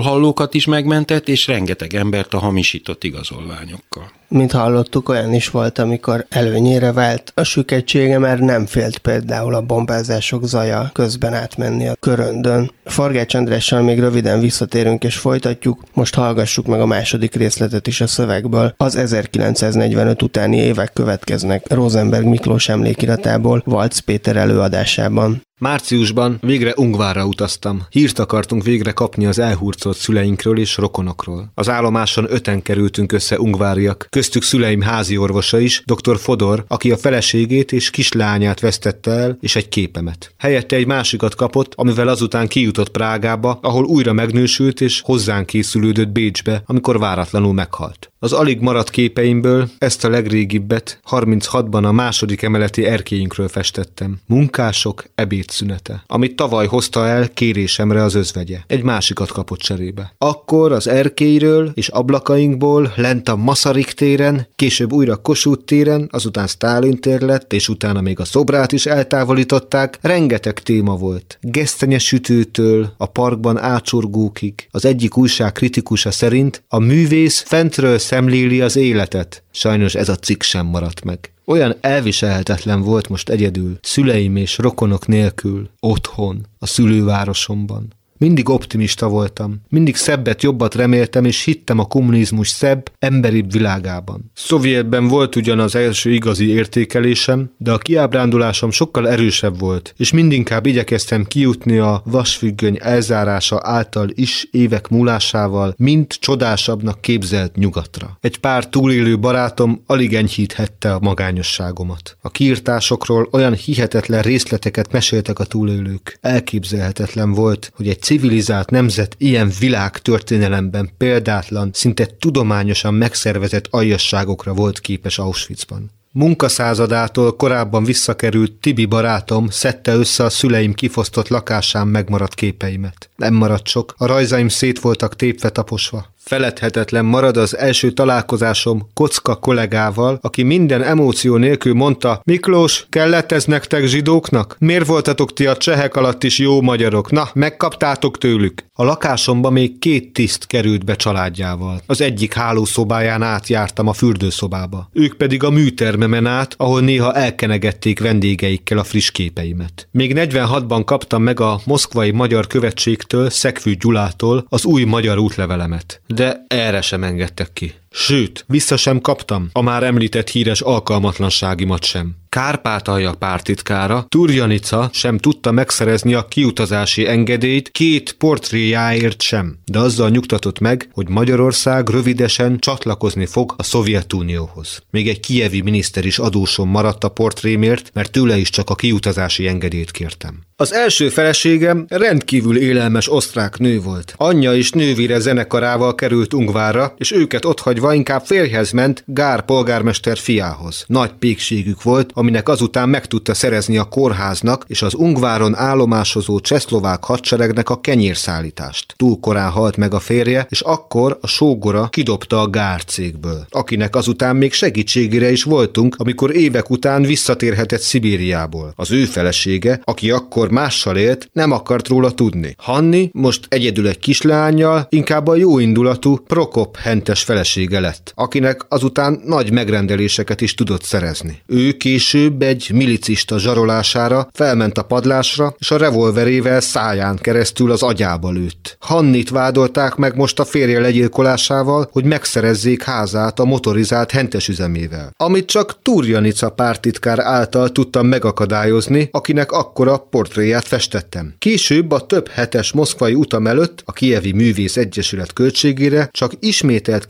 hallókat is megmentett, és rengeteg embert a hamisított igazolványokkal mint hallottuk, olyan is volt, amikor előnyére vált a süketsége, mert nem félt például a bombázások zaja közben átmenni a köröndön. Forgács Andrással még röviden visszatérünk és folytatjuk, most hallgassuk meg a második részletet is a szövegből. Az 1945 utáni évek következnek Rosenberg Miklós emlékiratából Valc Péter előadásában. Márciusban végre Ungvárra utaztam. Hírt akartunk végre kapni az elhurcolt szüleinkről és rokonokról. Az állomáson öten kerültünk össze ungváriak, köztük szüleim házi orvosa is, dr. Fodor, aki a feleségét és kislányát vesztette el, és egy képemet. Helyette egy másikat kapott, amivel azután kijutott Prágába, ahol újra megnősült és hozzánk készülődött Bécsbe, amikor váratlanul meghalt. Az alig maradt képeimből ezt a legrégibbet 36-ban a második emeleti erkélyünkről festettem. Munkások ebédszünete, amit tavaly hozta el kérésemre az özvegye. Egy másikat kapott cserébe. Akkor az erkélyről és ablakainkból lent a Masarik téren, később újra Kossuth téren, azután Stálin tér lett, és utána még a szobrát is eltávolították. Rengeteg téma volt. Gesztenye sütőtől a parkban ácsorgókig. Az egyik újság kritikusa szerint a művész fentről szemléli az életet. Sajnos ez a cikk sem maradt meg. Olyan elviselhetetlen volt most egyedül, szüleim és rokonok nélkül, otthon, a szülővárosomban. Mindig optimista voltam. Mindig szebbet, jobbat reméltem, és hittem a kommunizmus szebb, emberibb világában. Szovjetben volt ugyan az első igazi értékelésem, de a kiábrándulásom sokkal erősebb volt, és mindinkább igyekeztem kijutni a vasfüggöny elzárása által is évek múlásával, mint csodásabbnak képzelt nyugatra. Egy pár túlélő barátom alig enyhíthette a magányosságomat. A kiirtásokról olyan hihetetlen részleteket meséltek a túlélők. Elképzelhetetlen volt, hogy egy civilizált nemzet ilyen világ történelemben példátlan, szinte tudományosan megszervezett aljasságokra volt képes Auschwitzban. Munkaszázadától korábban visszakerült Tibi barátom szedte össze a szüleim kifosztott lakásán megmaradt képeimet. Nem maradt sok, a rajzaim szét voltak tépve taposva. Feledhetetlen marad az első találkozásom kocka kollégával, aki minden emóció nélkül mondta, Miklós, kellett ez nektek zsidóknak? Miért voltatok ti a csehek alatt is jó magyarok? Na, megkaptátok tőlük. A lakásomba még két tiszt került be családjával. Az egyik hálószobáján átjártam a fürdőszobába. Ők pedig a műtermemen át, ahol néha elkenegették vendégeikkel a friss képeimet. Még 46-ban kaptam meg a moszkvai magyar követségtől, Szekfű Gyulától az új magyar útlevelemet de erre sem engedtek ki. Sőt, vissza sem kaptam a már említett híres alkalmatlanságimat sem. Kárpátalja pártitkára, Turjanica sem tudta megszerezni a kiutazási engedélyt két portréjáért sem, de azzal nyugtatott meg, hogy Magyarország rövidesen csatlakozni fog a Szovjetunióhoz. Még egy kievi miniszter is adóson maradt a portrémért, mert tőle is csak a kiutazási engedélyt kértem. Az első feleségem rendkívül élelmes osztrák nő volt. Anyja és nővére zenekarával került Ungvárra, és őket otthagyva inkább férjhez ment Gár polgármester fiához. Nagy pékségük volt, aminek azután meg tudta szerezni a kórháznak és az Ungváron állomásozó csehszlovák hadseregnek a kenyérszállítást. Túl korán halt meg a férje, és akkor a sógora kidobta a Gár cégből, akinek azután még segítségére is voltunk, amikor évek után visszatérhetett Szibériából. Az ő felesége, aki akkor mással élt, nem akart róla tudni. Hanni most egyedül egy kislányjal, inkább a jóindulatú Prokop hentes felesége lett, akinek azután nagy megrendeléseket is tudott szerezni. Ő később egy milicista zsarolására felment a padlásra, és a revolverével száján keresztül az agyába lőtt. Hannit vádolták meg most a férje legyilkolásával, hogy megszerezzék házát a motorizált hentes üzemével. Amit csak Turjanica pártitkár által tudtam megakadályozni, akinek akkora portréját festettem. Később a több hetes moszkvai utam előtt a Kievi Művész Egyesület költségére csak ismételt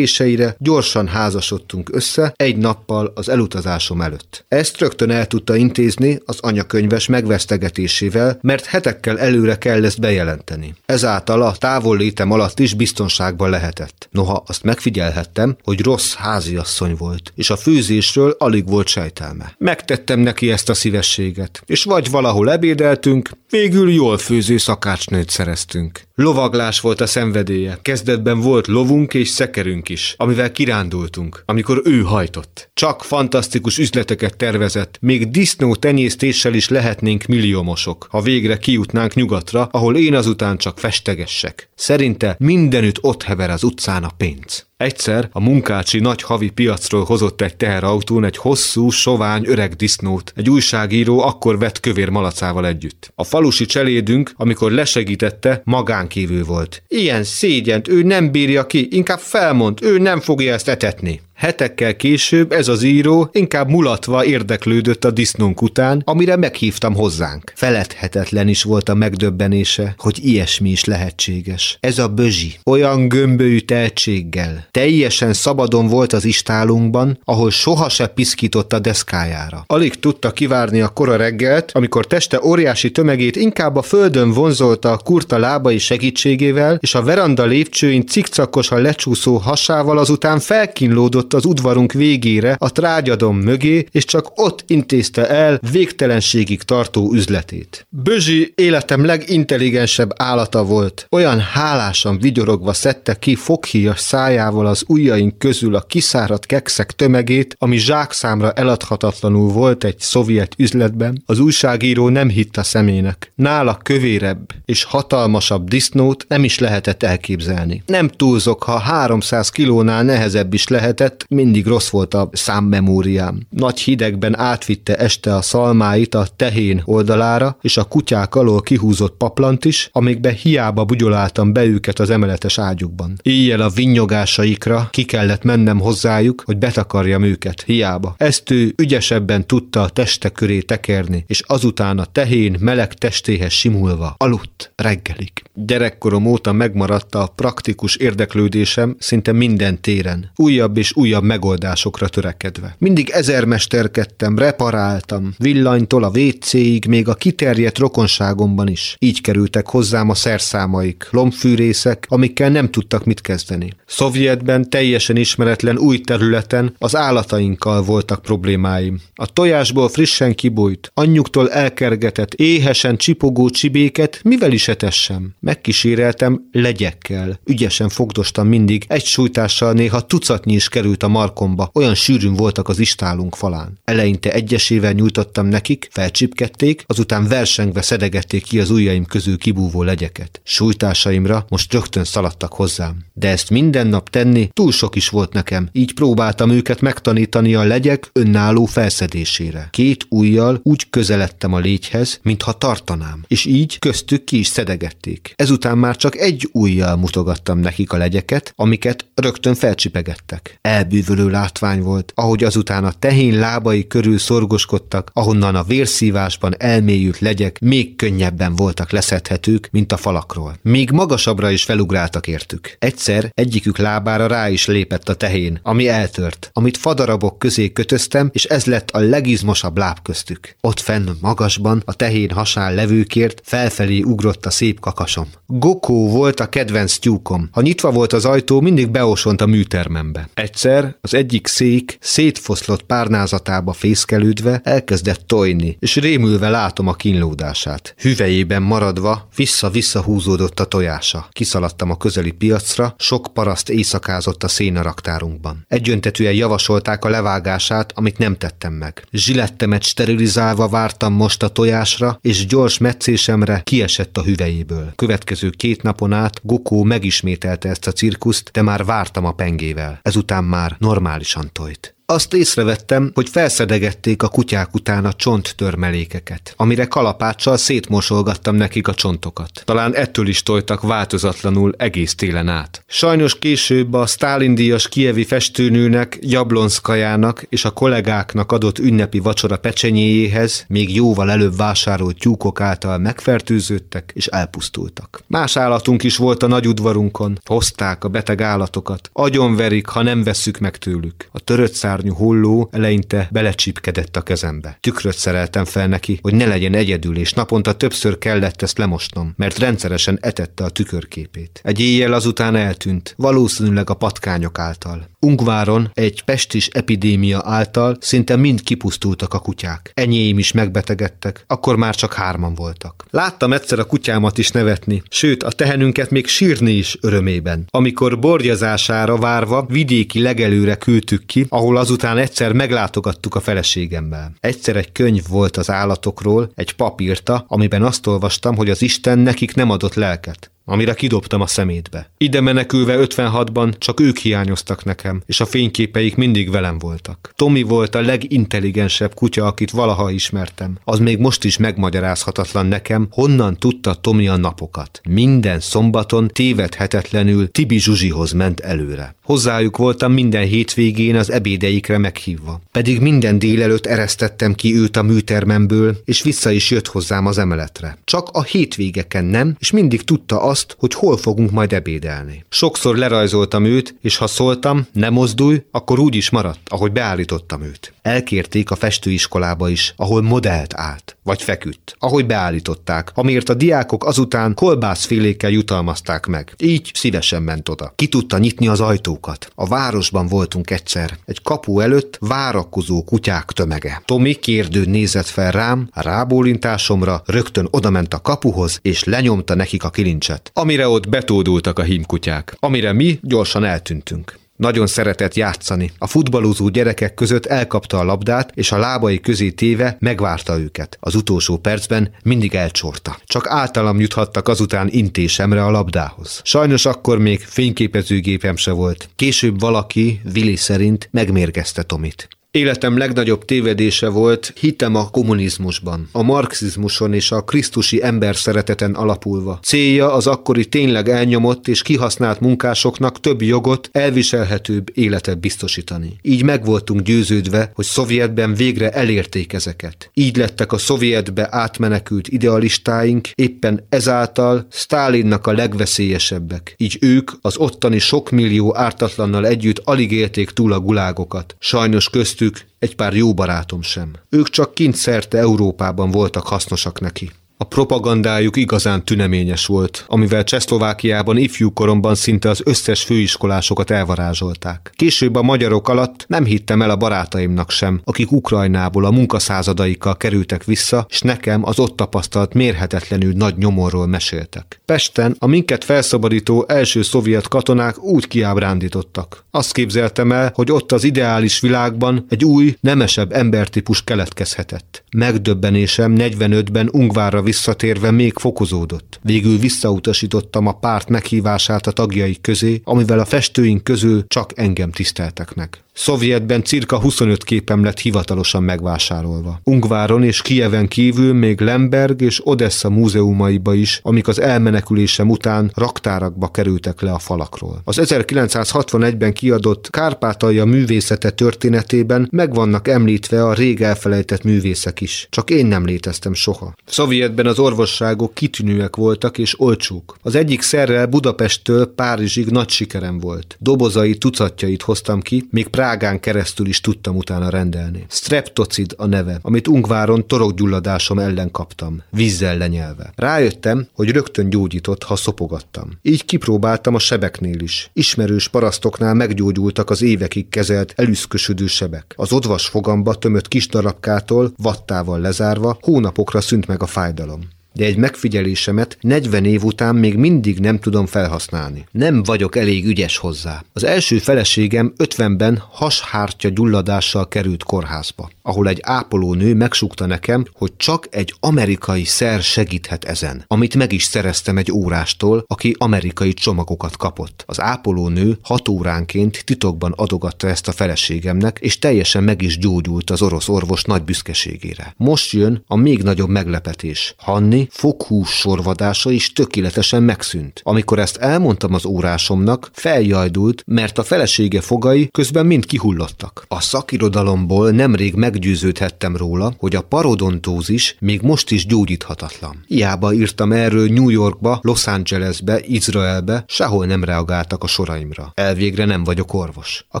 kéréseire gyorsan házasodtunk össze egy nappal az elutazásom előtt. Ezt rögtön el tudta intézni az anyakönyves megvesztegetésével, mert hetekkel előre kell ezt bejelenteni. Ezáltal a távol létem alatt is biztonságban lehetett. Noha azt megfigyelhettem, hogy rossz háziasszony volt, és a főzésről alig volt sejtelme. Megtettem neki ezt a szívességet, és vagy valahol ebédeltünk, végül jól főző szakácsnőt szereztünk. Lovaglás volt a szenvedélye. Kezdetben volt lovunk és szekerünk is, amivel kirándultunk, amikor ő hajtott. Csak fantasztikus üzleteket tervezett, még disznó tenyésztéssel is lehetnénk milliómosok, ha végre kijutnánk nyugatra, ahol én azután csak festegessek. Szerinte mindenütt ott hever az utcán a pénz. Egyszer a munkácsi nagy havi piacról hozott egy teherautón egy hosszú, sovány öreg disznót. Egy újságíró akkor vett kövér malacával együtt. A falusi cselédünk, amikor lesegítette, magánkívül volt. Ilyen szégyent ő nem bírja ki, inkább felmond, ő nem fogja ezt etetni. Hetekkel később ez az író inkább mulatva érdeklődött a disznónk után, amire meghívtam hozzánk. Feledhetetlen is volt a megdöbbenése, hogy ilyesmi is lehetséges. Ez a bözsi, olyan gömbölyű tehetséggel, teljesen szabadon volt az istálunkban, ahol soha se piszkított a deszkájára. Alig tudta kivárni a kora reggelt, amikor teste óriási tömegét inkább a földön vonzolta a kurta lábai segítségével, és a veranda lépcsőin cikcakosan lecsúszó hasával azután felkínlódott az udvarunk végére, a trágyadom mögé, és csak ott intézte el végtelenségig tartó üzletét. Bözsi életem legintelligensebb állata volt. Olyan hálásan vigyorogva szedte ki foghíjas szájával az ujjaink közül a kiszáradt kekszek tömegét, ami zsákszámra eladhatatlanul volt egy szovjet üzletben. Az újságíró nem hitt a szemének. Nála kövérebb és hatalmasabb disznót nem is lehetett elképzelni. Nem túlzok, ha 300 kilónál nehezebb is lehetett, mellett mindig rossz volt a számmemóriám. Nagy hidegben átvitte este a szalmáit a tehén oldalára, és a kutyák alól kihúzott paplant is, amikbe hiába bugyoláltam be őket az emeletes ágyukban. Éjjel a vinyogásaikra ki kellett mennem hozzájuk, hogy betakarjam őket, hiába. Ezt ő ügyesebben tudta a teste köré tekerni, és azután a tehén meleg testéhez simulva aludt reggelig. Gyerekkorom óta megmaradt a praktikus érdeklődésem szinte minden téren, újabb és újabb megoldásokra törekedve. Mindig ezermesterkedtem, reparáltam, villanytól a WC-ig, még a kiterjedt rokonságomban is. Így kerültek hozzám a szerszámaik, lombfűrészek, amikkel nem tudtak mit kezdeni. Szovjetben teljesen ismeretlen új területen az állatainkkal voltak problémáim. A tojásból frissen kibújt, anyjuktól elkergetett, éhesen csipogó csibéket mivel is etessem? Megkíséreltem legyekkel. Ügyesen fogdostam mindig, egy sújtással néha tucatnyi is került a markomba, olyan sűrűn voltak az istálunk falán. Eleinte egyesével nyújtottam nekik, felcsipkedték, azután versengve szedegették ki az ujjaim közül kibúvó legyeket. Sújtásaimra most rögtön szaladtak hozzám. De ezt minden nap tenni túl sok is volt nekem, így próbáltam őket megtanítani a legyek önálló felszedésére. Két ujjal úgy közeledtem a légyhez, mintha tartanám, és így köztük ki is szedegették. Ezután már csak egy ujjal mutogattam nekik a legyeket, amiket rögtön felcsipegettek. Elbűvölő látvány volt, ahogy azután a tehén lábai körül szorgoskodtak, ahonnan a vérszívásban elmélyült legyek még könnyebben voltak leszedhetők, mint a falakról. Még magasabbra is felugráltak értük. Egyszer egyikük lábára rá is lépett a tehén, ami eltört, amit fadarabok közé kötöztem, és ez lett a legizmosabb láb köztük. Ott fenn magasban, a tehén hasán levőkért felfelé ugrott a szép kakasom. Gokó volt a kedvenc tyúkom. Ha nyitva volt az ajtó, mindig beosont a műtermembe. Egyszer az egyik szék szétfoszlott párnázatába fészkelődve elkezdett tojni, és rémülve látom a kínlódását. Hüvejében maradva vissza-vissza húzódott a tojása. Kiszaladtam a közeli piacra, sok paraszt éjszakázott a szénaraktárunkban. Egyöntetűen javasolták a levágását, amit nem tettem meg. Zsilettemet sterilizálva vártam most a tojásra, és gyors meccésemre kiesett a hüvejéből. Következő két napon át Gokó megismételte ezt a cirkuszt, de már vártam a pengével. Ezután már normálisan tojt. Azt észrevettem, hogy felszedegették a kutyák után a csonttörmelékeket, amire kalapáccsal szétmosolgattam nekik a csontokat. Talán ettől is tojtak változatlanul egész télen át. Sajnos később a Stalin díjas kievi festőnőnek, Jablonszkajának és a kollégáknak adott ünnepi vacsora pecsenyéjéhez még jóval előbb vásárolt tyúkok által megfertőződtek és elpusztultak. Más állatunk is volt a nagy udvarunkon, hozták a beteg állatokat, agyonverik, ha nem vesszük meg tőlük. A törött szárnyú holló eleinte belecsípkedett a kezembe. Tükröt szereltem fel neki, hogy ne legyen egyedül, és naponta többször kellett ezt lemosnom, mert rendszeresen etette a tükörképét. Egy éjjel azután eltűnt, valószínűleg a patkányok által. Ungváron egy pestis epidémia által szinte mind kipusztultak a kutyák. Enyéim is megbetegedtek, akkor már csak hárman voltak. Láttam egyszer a kutyámat is nevetni, sőt a tehenünket még sírni is örömében. Amikor borgyazására várva vidéki legelőre küldtük ki, ahol azután egyszer meglátogattuk a feleségemmel. Egyszer egy könyv volt az állatokról, egy papírta, amiben azt olvastam, hogy az Isten nekik nem adott lelket amire kidobtam a szemétbe. Ide menekülve 56-ban csak ők hiányoztak nekem, és a fényképeik mindig velem voltak. Tomi volt a legintelligensebb kutya, akit valaha ismertem. Az még most is megmagyarázhatatlan nekem, honnan tudta Tomi a napokat. Minden szombaton tévedhetetlenül Tibi Zsuzsihoz ment előre. Hozzájuk voltam minden hétvégén az ebédeikre meghívva. Pedig minden délelőtt eresztettem ki őt a műtermemből, és vissza is jött hozzám az emeletre. Csak a hétvégeken nem, és mindig tudta azt, hogy hol fogunk majd ebédelni. Sokszor lerajzoltam őt, és ha szóltam, ne mozdulj, akkor úgy is maradt, ahogy beállítottam őt. Elkérték a festőiskolába is, ahol modellt állt, vagy feküdt, ahogy beállították, amiért a diákok azután kolbászfélékkel jutalmazták meg. Így szívesen ment oda. Ki tudta nyitni az ajtókat. A városban voltunk egyszer. Egy kapu előtt várakozó kutyák tömege. Tomi kérdő nézett fel rám, a rábólintásomra rögtön odament a kapuhoz, és lenyomta nekik a kilincset, amire ott betódultak a hímkutyák, amire mi gyorsan eltűntünk. Nagyon szeretett játszani. A futballozó gyerekek között elkapta a labdát, és a lábai közé téve megvárta őket. Az utolsó percben mindig elcsorta. Csak általam juthattak azután intésemre a labdához. Sajnos akkor még fényképezőgépem se volt. Később valaki, Vili szerint, megmérgezte Tomit. Életem legnagyobb tévedése volt, hittem a kommunizmusban, a marxizmuson és a krisztusi ember szereteten alapulva. Célja az akkori tényleg elnyomott és kihasznált munkásoknak több jogot, elviselhetőbb életet biztosítani. Így meg voltunk győződve, hogy Szovjetben végre elérték ezeket. Így lettek a szovjetbe átmenekült idealistáink, éppen ezáltal Stálinnak a legveszélyesebbek. Így ők az ottani sok millió ártatlannal együtt alig élték túl a gulágokat. Sajnos közt köztük egy pár jó barátom sem. Ők csak kint szerte Európában voltak hasznosak neki. A propagandájuk igazán tüneményes volt, amivel Csehszlovákiában ifjú koromban szinte az összes főiskolásokat elvarázsolták. Később a magyarok alatt nem hittem el a barátaimnak sem, akik Ukrajnából a munkaszázadaikkal kerültek vissza, és nekem az ott tapasztalt mérhetetlenül nagy nyomorról meséltek. Pesten a minket felszabadító első szovjet katonák úgy kiábrándítottak. Azt képzeltem el, hogy ott az ideális világban egy új, nemesebb embertípus keletkezhetett. Megdöbbenésem 45-ben Ungvárra visszatérve még fokozódott. Végül visszautasítottam a párt meghívását a tagjaik közé, amivel a festőink közül csak engem tiszteltek meg. Szovjetben cirka 25 képem lett hivatalosan megvásárolva. Ungváron és Kijeven kívül még Lemberg és Odessa múzeumaiba is, amik az elmenekülésem után raktárakba kerültek le a falakról. Az 1961-ben kiadott Kárpátalja művészete történetében meg vannak említve a rég elfelejtett művészek is. Csak én nem léteztem soha. Szovjetben az orvosságok kitűnőek voltak és olcsók. Az egyik szerrel Budapesttől Párizsig nagy sikerem volt. Dobozai tucatjait hoztam ki, még Prá Prágán keresztül is tudtam utána rendelni. Streptocid a neve, amit Ungváron torokgyulladásom ellen kaptam, vízzel lenyelve. Rájöttem, hogy rögtön gyógyított, ha szopogattam. Így kipróbáltam a sebeknél is. Ismerős parasztoknál meggyógyultak az évekig kezelt elüszkösödő sebek. Az odvas fogamba tömött kis darabkától, vattával lezárva, hónapokra szűnt meg a fájdalom salon. De egy megfigyelésemet 40 év után még mindig nem tudom felhasználni. Nem vagyok elég ügyes hozzá. Az első feleségem 50-ben hashártya gyulladással került kórházba, ahol egy ápolónő megsukta nekem, hogy csak egy amerikai szer segíthet ezen, amit meg is szereztem egy órástól, aki amerikai csomagokat kapott. Az ápolónő hat óránként titokban adogatta ezt a feleségemnek, és teljesen meg is gyógyult az orosz orvos nagy büszkeségére. Most jön a még nagyobb meglepetés. Hanni fokhús sorvadása is tökéletesen megszűnt. Amikor ezt elmondtam az órásomnak, feljajdult, mert a felesége fogai közben mind kihullottak. A szakirodalomból nemrég meggyőződhettem róla, hogy a parodontózis még most is gyógyíthatatlan. Hiába írtam erről New Yorkba, Los Angelesbe, Izraelbe, sehol nem reagáltak a soraimra. Elvégre nem vagyok orvos. A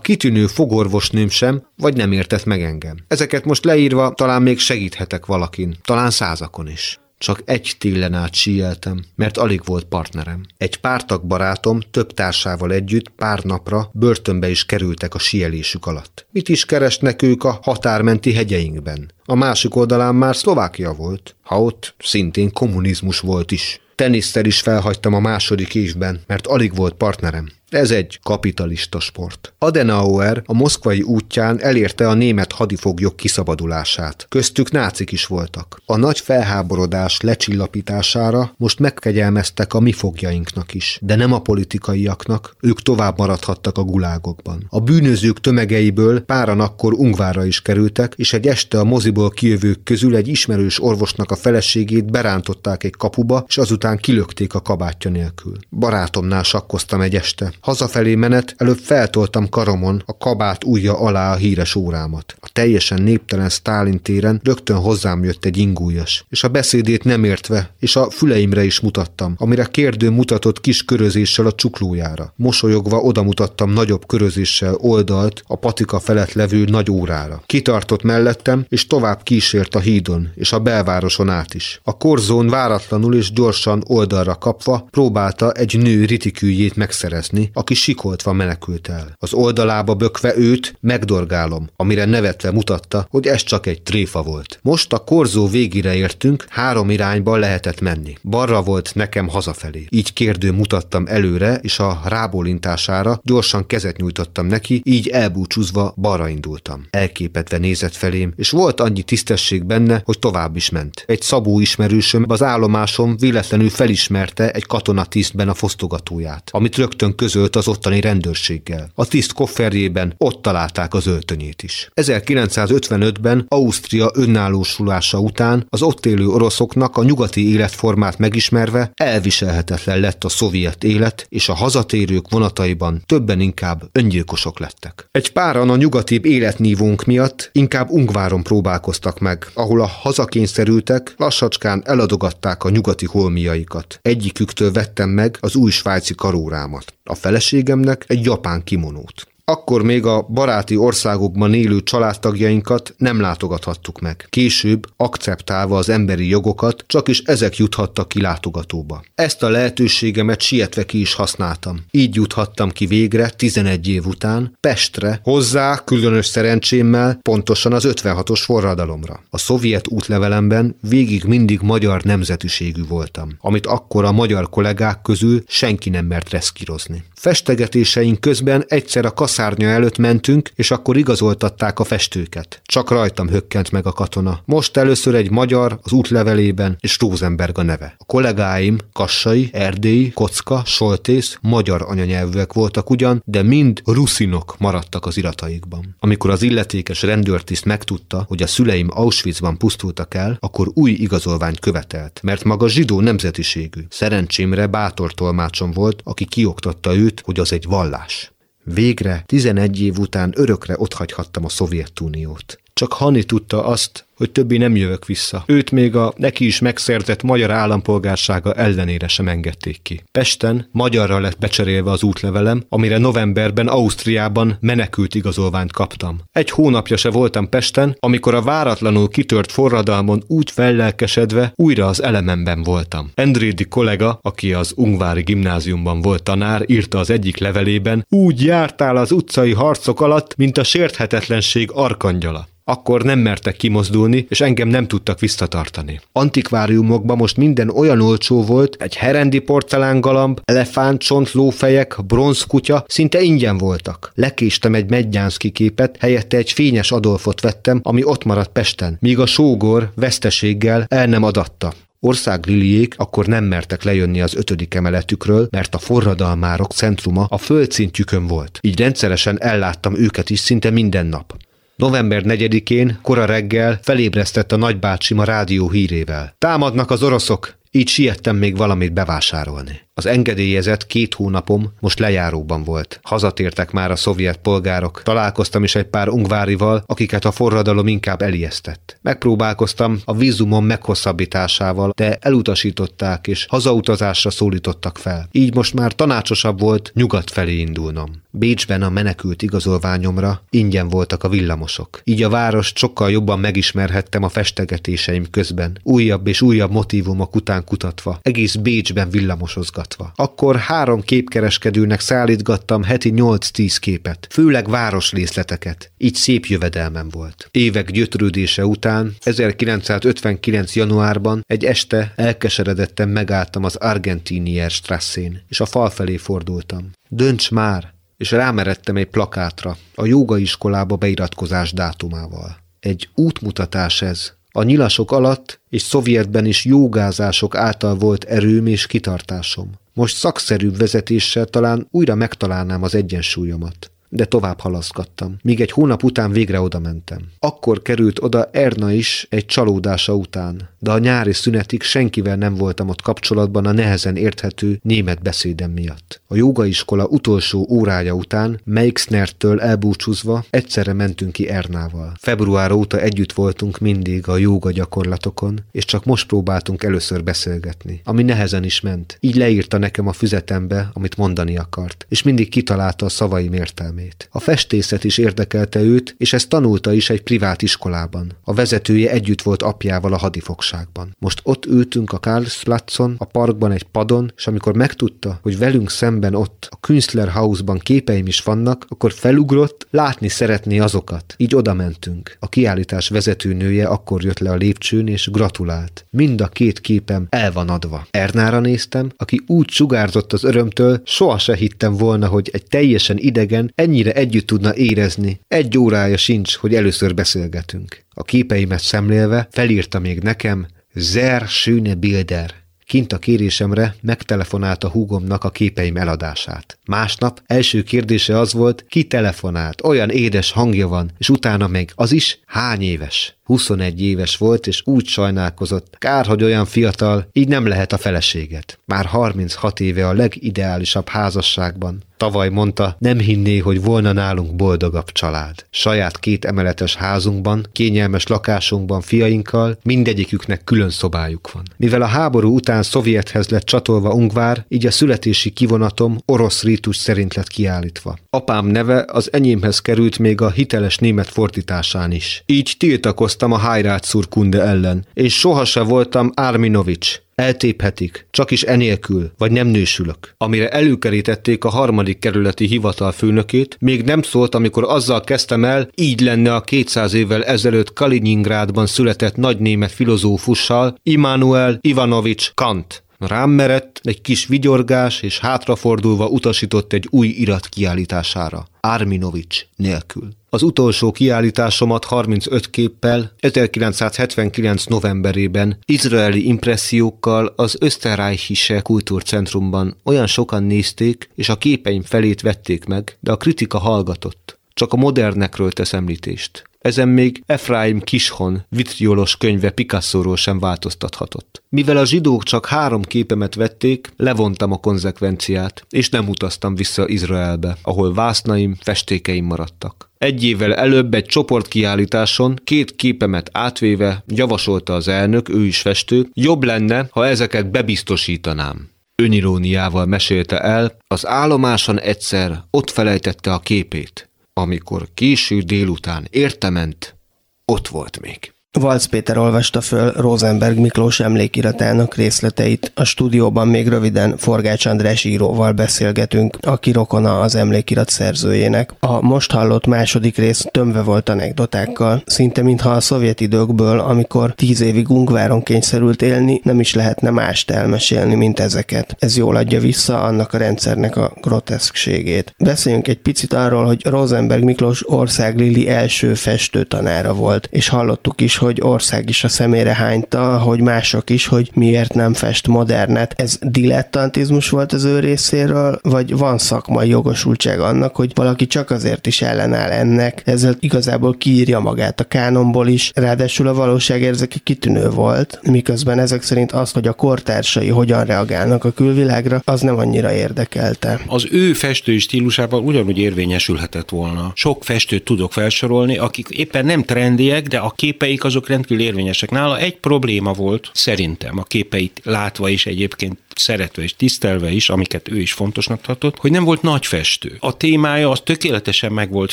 kitűnő fogorvosnőm sem, vagy nem értett meg engem. Ezeket most leírva talán még segíthetek valakin, talán százakon is. Csak egy télen át síeltem, mert alig volt partnerem. Egy pártak barátom több társával együtt pár napra börtönbe is kerültek a sielésük alatt. Mit is keresnek ők a határmenti hegyeinkben? A másik oldalán már Szlovákia volt, ha ott szintén kommunizmus volt is. Tenisztel is felhagytam a második évben, mert alig volt partnerem. Ez egy kapitalista sport. Adenauer a moszkvai útján elérte a német hadifoglyok kiszabadulását. Köztük nácik is voltak. A nagy felháborodás lecsillapítására most megkegyelmeztek a mi fogjainknak is, de nem a politikaiaknak, ők tovább maradhattak a gulágokban. A bűnözők tömegeiből páran akkor Ungvára is kerültek, és egy este a moziból kijövők közül egy ismerős orvosnak a feleségét berántották egy kapuba, és azután kilökték a kabátja nélkül. Barátomnál sakkoztam egy este. Hazafelé menet előbb feltoltam karomon a kabát ujja alá a híres órámat. A teljesen néptelen Stálin téren rögtön hozzám jött egy ingújas, és a beszédét nem értve, és a füleimre is mutattam, amire kérdő mutatott kis körözéssel a csuklójára. Mosolyogva oda mutattam nagyobb körözéssel oldalt a patika felett levő nagy órára. Kitartott mellettem, és tovább kísért a hídon, és a belvároson át is. A korzón váratlanul és gyorsan oldalra kapva próbálta egy nő ritikűjét megszerezni, aki sikoltva menekült el. Az oldalába bökve őt megdorgálom, amire nevetve mutatta, hogy ez csak egy tréfa volt. Most a korzó végére értünk, három irányba lehetett menni. Balra volt nekem hazafelé. Így kérdő mutattam előre, és a rábólintására gyorsan kezet nyújtottam neki, így elbúcsúzva balra indultam. Elképetve nézett felém, és volt annyi tisztesség benne, hogy tovább is ment. Egy szabó ismerősöm az állomásom véletlenül felismerte egy katonatisztben a fosztogatóját, amit rögtön közölt az ottani rendőrséggel. A tiszt kofferjében ott találták az öltönyét is. 1955-ben Ausztria önállósulása után az ott élő oroszoknak a nyugati életformát megismerve elviselhetetlen lett a szovjet élet, és a hazatérők vonataiban többen inkább öngyilkosok lettek. Egy páran a nyugati életnívónk miatt inkább Ungváron próbálkoztak meg, ahol a hazakényszerültek lassacskán eladogatták a nyugati holmiaikat. Egyiküktől vettem meg az új svájci karórámat. A feleségemnek egy japán kimonót. Akkor még a baráti országokban élő családtagjainkat nem látogathattuk meg. Később, akceptálva az emberi jogokat, csak is ezek juthattak ki látogatóba. Ezt a lehetőségemet sietve ki is használtam. Így juthattam ki végre 11 év után Pestre, hozzá különös szerencsémmel pontosan az 56-os forradalomra. A szovjet útlevelemben végig mindig magyar nemzetiségű voltam, amit akkor a magyar kollégák közül senki nem mert reszkírozni. Festegetéseink közben egyszer a kaszárnya előtt mentünk, és akkor igazoltatták a festőket. Csak rajtam hökkent meg a katona. Most először egy magyar az útlevelében, és Rosenberg a neve. A kollégáim Kassai, Erdélyi, Kocka, Soltész magyar anyanyelvűek voltak ugyan, de mind ruszinok maradtak az irataikban. Amikor az illetékes rendőrtiszt megtudta, hogy a szüleim Auschwitzban pusztultak el, akkor új igazolványt követelt, mert maga zsidó nemzetiségű. Szerencsémre bátor tolmácsom volt, aki kioktatta őt, hogy az egy vallás. Végre, 11 év után örökre otthagyhattam a Szovjetuniót. Csak Hani tudta azt, hogy többi nem jövök vissza. Őt még a neki is megszerzett magyar állampolgársága ellenére sem engedték ki. Pesten magyarra lett becserélve az útlevelem, amire novemberben Ausztriában menekült igazolványt kaptam. Egy hónapja se voltam Pesten, amikor a váratlanul kitört forradalmon úgy fellelkesedve újra az elememben voltam. Endrédi kollega, aki az Ungvári gimnáziumban volt tanár, írta az egyik levelében, úgy jártál az utcai harcok alatt, mint a sérthetetlenség arkangyala akkor nem mertek kimozdulni, és engem nem tudtak visszatartani. Antikváriumokban most minden olyan olcsó volt, egy herendi porcelángalamb, elefántcsont, lófejek, bronzkutya szinte ingyen voltak. Lekéstem egy Mednyánszki képet, helyette egy fényes Adolfot vettem, ami ott maradt Pesten, míg a sógor veszteséggel el nem adatta. Országliliék akkor nem mertek lejönni az ötödik emeletükről, mert a forradalmárok centruma a földszintjükön volt. Így rendszeresen elláttam őket is szinte minden nap. November 4-én, kora reggel felébresztett a nagybácsim a rádió hírével. Támadnak az oroszok, így siettem még valamit bevásárolni. Az engedélyezett két hónapom most lejáróban volt. Hazatértek már a szovjet polgárok. Találkoztam is egy pár ungvárival, akiket a forradalom inkább elijesztett. Megpróbálkoztam a vízumom meghosszabbításával, de elutasították és hazautazásra szólítottak fel. Így most már tanácsosabb volt nyugat felé indulnom. Bécsben a menekült igazolványomra ingyen voltak a villamosok. Így a várost sokkal jobban megismerhettem a festegetéseim közben. Újabb és újabb motivumok után kutatva. Egész Bécsben villamosozgat gyártva. Akkor három képkereskedőnek szállítgattam heti 8-10 képet, főleg városrészleteket. Így szép jövedelmem volt. Évek gyötrődése után, 1959. januárban egy este elkeseredetten megálltam az Argentinier strasszén, és a fal felé fordultam. Dönts már! És rámeredtem egy plakátra, a jogaiskolába beiratkozás dátumával. Egy útmutatás ez, a nyilasok alatt és szovjetben is jogázások által volt erőm és kitartásom. Most szakszerűbb vezetéssel talán újra megtalálnám az egyensúlyomat de tovább halaszgattam. Míg egy hónap után végre oda mentem. Akkor került oda Erna is egy csalódása után, de a nyári szünetig senkivel nem voltam ott kapcsolatban a nehezen érthető német beszédem miatt. A jogaiskola utolsó órája után Meixnertől elbúcsúzva egyszerre mentünk ki Ernával. Február óta együtt voltunk mindig a joga gyakorlatokon, és csak most próbáltunk először beszélgetni, ami nehezen is ment. Így leírta nekem a füzetembe, amit mondani akart, és mindig kitalálta a szavaim értelmét. A festészet is érdekelte őt, és ezt tanulta is egy privát iskolában. A vezetője együtt volt apjával a hadifogságban. Valóságban. Most ott ültünk a Karlsplatzon, a parkban egy padon, és amikor megtudta, hogy velünk szemben ott a Künstler House-ban képeim is vannak, akkor felugrott, látni szeretné azokat. Így oda mentünk. A kiállítás vezetőnője akkor jött le a lépcsőn, és gratulált. Mind a két képem el van adva. Ernára néztem, aki úgy sugárzott az örömtől, soha se hittem volna, hogy egy teljesen idegen ennyire együtt tudna érezni. Egy órája sincs, hogy először beszélgetünk. A képeimet szemlélve felírta még nekem, Zer schöne Bilder. Kint a kérésemre megtelefonálta húgomnak a képeim eladását. Másnap első kérdése az volt, ki telefonált, olyan édes hangja van, és utána meg az is hány éves. 21 éves volt, és úgy sajnálkozott, kár, hogy olyan fiatal, így nem lehet a feleséget. Már 36 éve a legideálisabb házasságban. Tavaly mondta, nem hinné, hogy volna nálunk boldogabb család. Saját két emeletes házunkban, kényelmes lakásunkban fiainkkal, mindegyiküknek külön szobájuk van. Mivel a háború után Szovjethez lett csatolva Ungvár, így a születési kivonatom orosz rítus szerint lett kiállítva. Apám neve az enyémhez került még a hiteles német fordításán is. Így tiltakoztam a Hájrátszurkunde ellen, és sohasem voltam Árminovics. Eltéphetik, csak is enélkül, vagy nem nősülök. Amire előkerítették a harmadik kerületi hivatal főnökét, még nem szólt, amikor azzal kezdtem el, így lenne a 200 évvel ezelőtt Kaliningrádban született nagy német filozófussal, Immanuel Ivanovics Kant. Rám merett, egy kis vigyorgás, és hátrafordulva utasított egy új irat kiállítására. Arminovics nélkül. Az utolsó kiállításomat 35 képpel 1979. novemberében izraeli impressziókkal az Österreichische Kultúrcentrumban olyan sokan nézték, és a képeim felét vették meg, de a kritika hallgatott. Csak a modernekről tesz említést. Ezen még Efraim Kishon vitriolos könyve Picasso-ról sem változtathatott. Mivel a zsidók csak három képemet vették, levontam a konzekvenciát, és nem utaztam vissza Izraelbe, ahol vásznaim, festékeim maradtak. Egy évvel előbb egy csoportkiállításon két képemet átvéve javasolta az elnök, ő is festő, jobb lenne, ha ezeket bebiztosítanám. Öniróniával mesélte el, az állomáson egyszer ott felejtette a képét amikor késő délután értement, ott volt még. Valc Péter olvasta föl Rosenberg Miklós emlékiratának részleteit. A stúdióban még röviden Forgács András íróval beszélgetünk, aki rokona az emlékirat szerzőjének. A most hallott második rész tömve volt anekdotákkal, szinte mintha a szovjet időkből, amikor tíz évig Ungváron kényszerült élni, nem is lehetne mást elmesélni, mint ezeket. Ez jól adja vissza annak a rendszernek a groteszkségét. Beszéljünk egy picit arról, hogy Rosenberg Miklós országlili első festő tanára volt, és hallottuk is, hogy ország is a szemére hányta, hogy mások is, hogy miért nem fest modernet. Ez dilettantizmus volt az ő részéről, vagy van szakmai jogosultság annak, hogy valaki csak azért is ellenáll ennek, ezzel igazából kiírja magát a kánonból is, ráadásul a valóságérzeke kitűnő volt, miközben ezek szerint az, hogy a kortársai hogyan reagálnak a külvilágra, az nem annyira érdekelte. Az ő festői stílusában ugyanúgy érvényesülhetett volna. Sok festőt tudok felsorolni, akik éppen nem trendiek, de a képeik azok rendkívül érvényesek. Nála egy probléma volt, szerintem a képeit látva is egyébként szeretve és tisztelve is, amiket ő is fontosnak tartott, hogy nem volt nagy festő. A témája az tökéletesen meg volt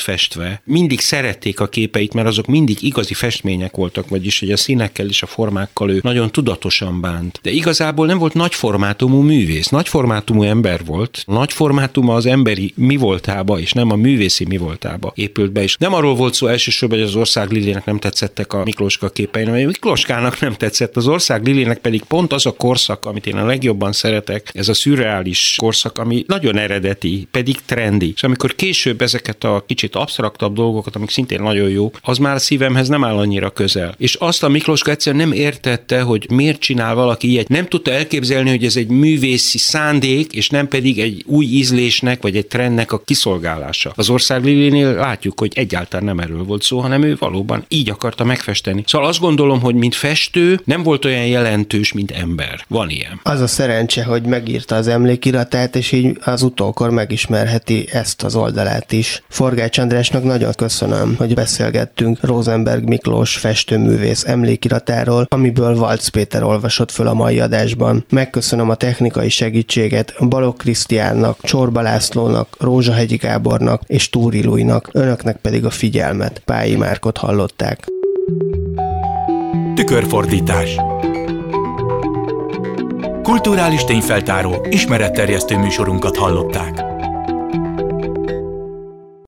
festve. Mindig szerették a képeit, mert azok mindig igazi festmények voltak, vagyis hogy a színekkel és a formákkal ő nagyon tudatosan bánt. De igazából nem volt nagy formátumú művész, nagy formátumú ember volt. Nagy formátuma az emberi mi voltába, és nem a művészi mi voltába épült be. És nem arról volt szó elsősorban, hogy az ország lilének nem tetszettek a Miklóska képei, hanem Miklóskának nem tetszett. Az ország lilének pedig pont az a korszak, amit én a legjobban szeretek, ez a szürreális korszak, ami nagyon eredeti, pedig trendi. És amikor később ezeket a kicsit absztraktabb dolgokat, amik szintén nagyon jó, az már a szívemhez nem áll annyira közel. És azt a Miklóska egyszerűen nem értette, hogy miért csinál valaki ilyet. Nem tudta elképzelni, hogy ez egy művészi szándék, és nem pedig egy új ízlésnek, vagy egy trendnek a kiszolgálása. Az ország Lilinél látjuk, hogy egyáltalán nem erről volt szó, hanem ő valóban így akarta megfesteni. Szóval azt gondolom, hogy mint festő nem volt olyan jelentős, mint ember. Van ilyen. Az a szerencse, hogy megírta az emlékiratát, és így az utókor megismerheti ezt az oldalát is. Forgács Andrásnak nagyon köszönöm, hogy beszélgettünk Rosenberg Miklós festőművész emlékiratáról, amiből Valc Péter olvasott föl a mai adásban. Megköszönöm a technikai segítséget Balog Krisztiánnak, Csorba Lászlónak, Rózsahegyi Gábornak és Túri Lújnak, önöknek pedig a figyelmet. Pályi Márkot hallották. Tükörfordítás Kulturális tényfeltáró, ismeretterjesztő műsorunkat hallották.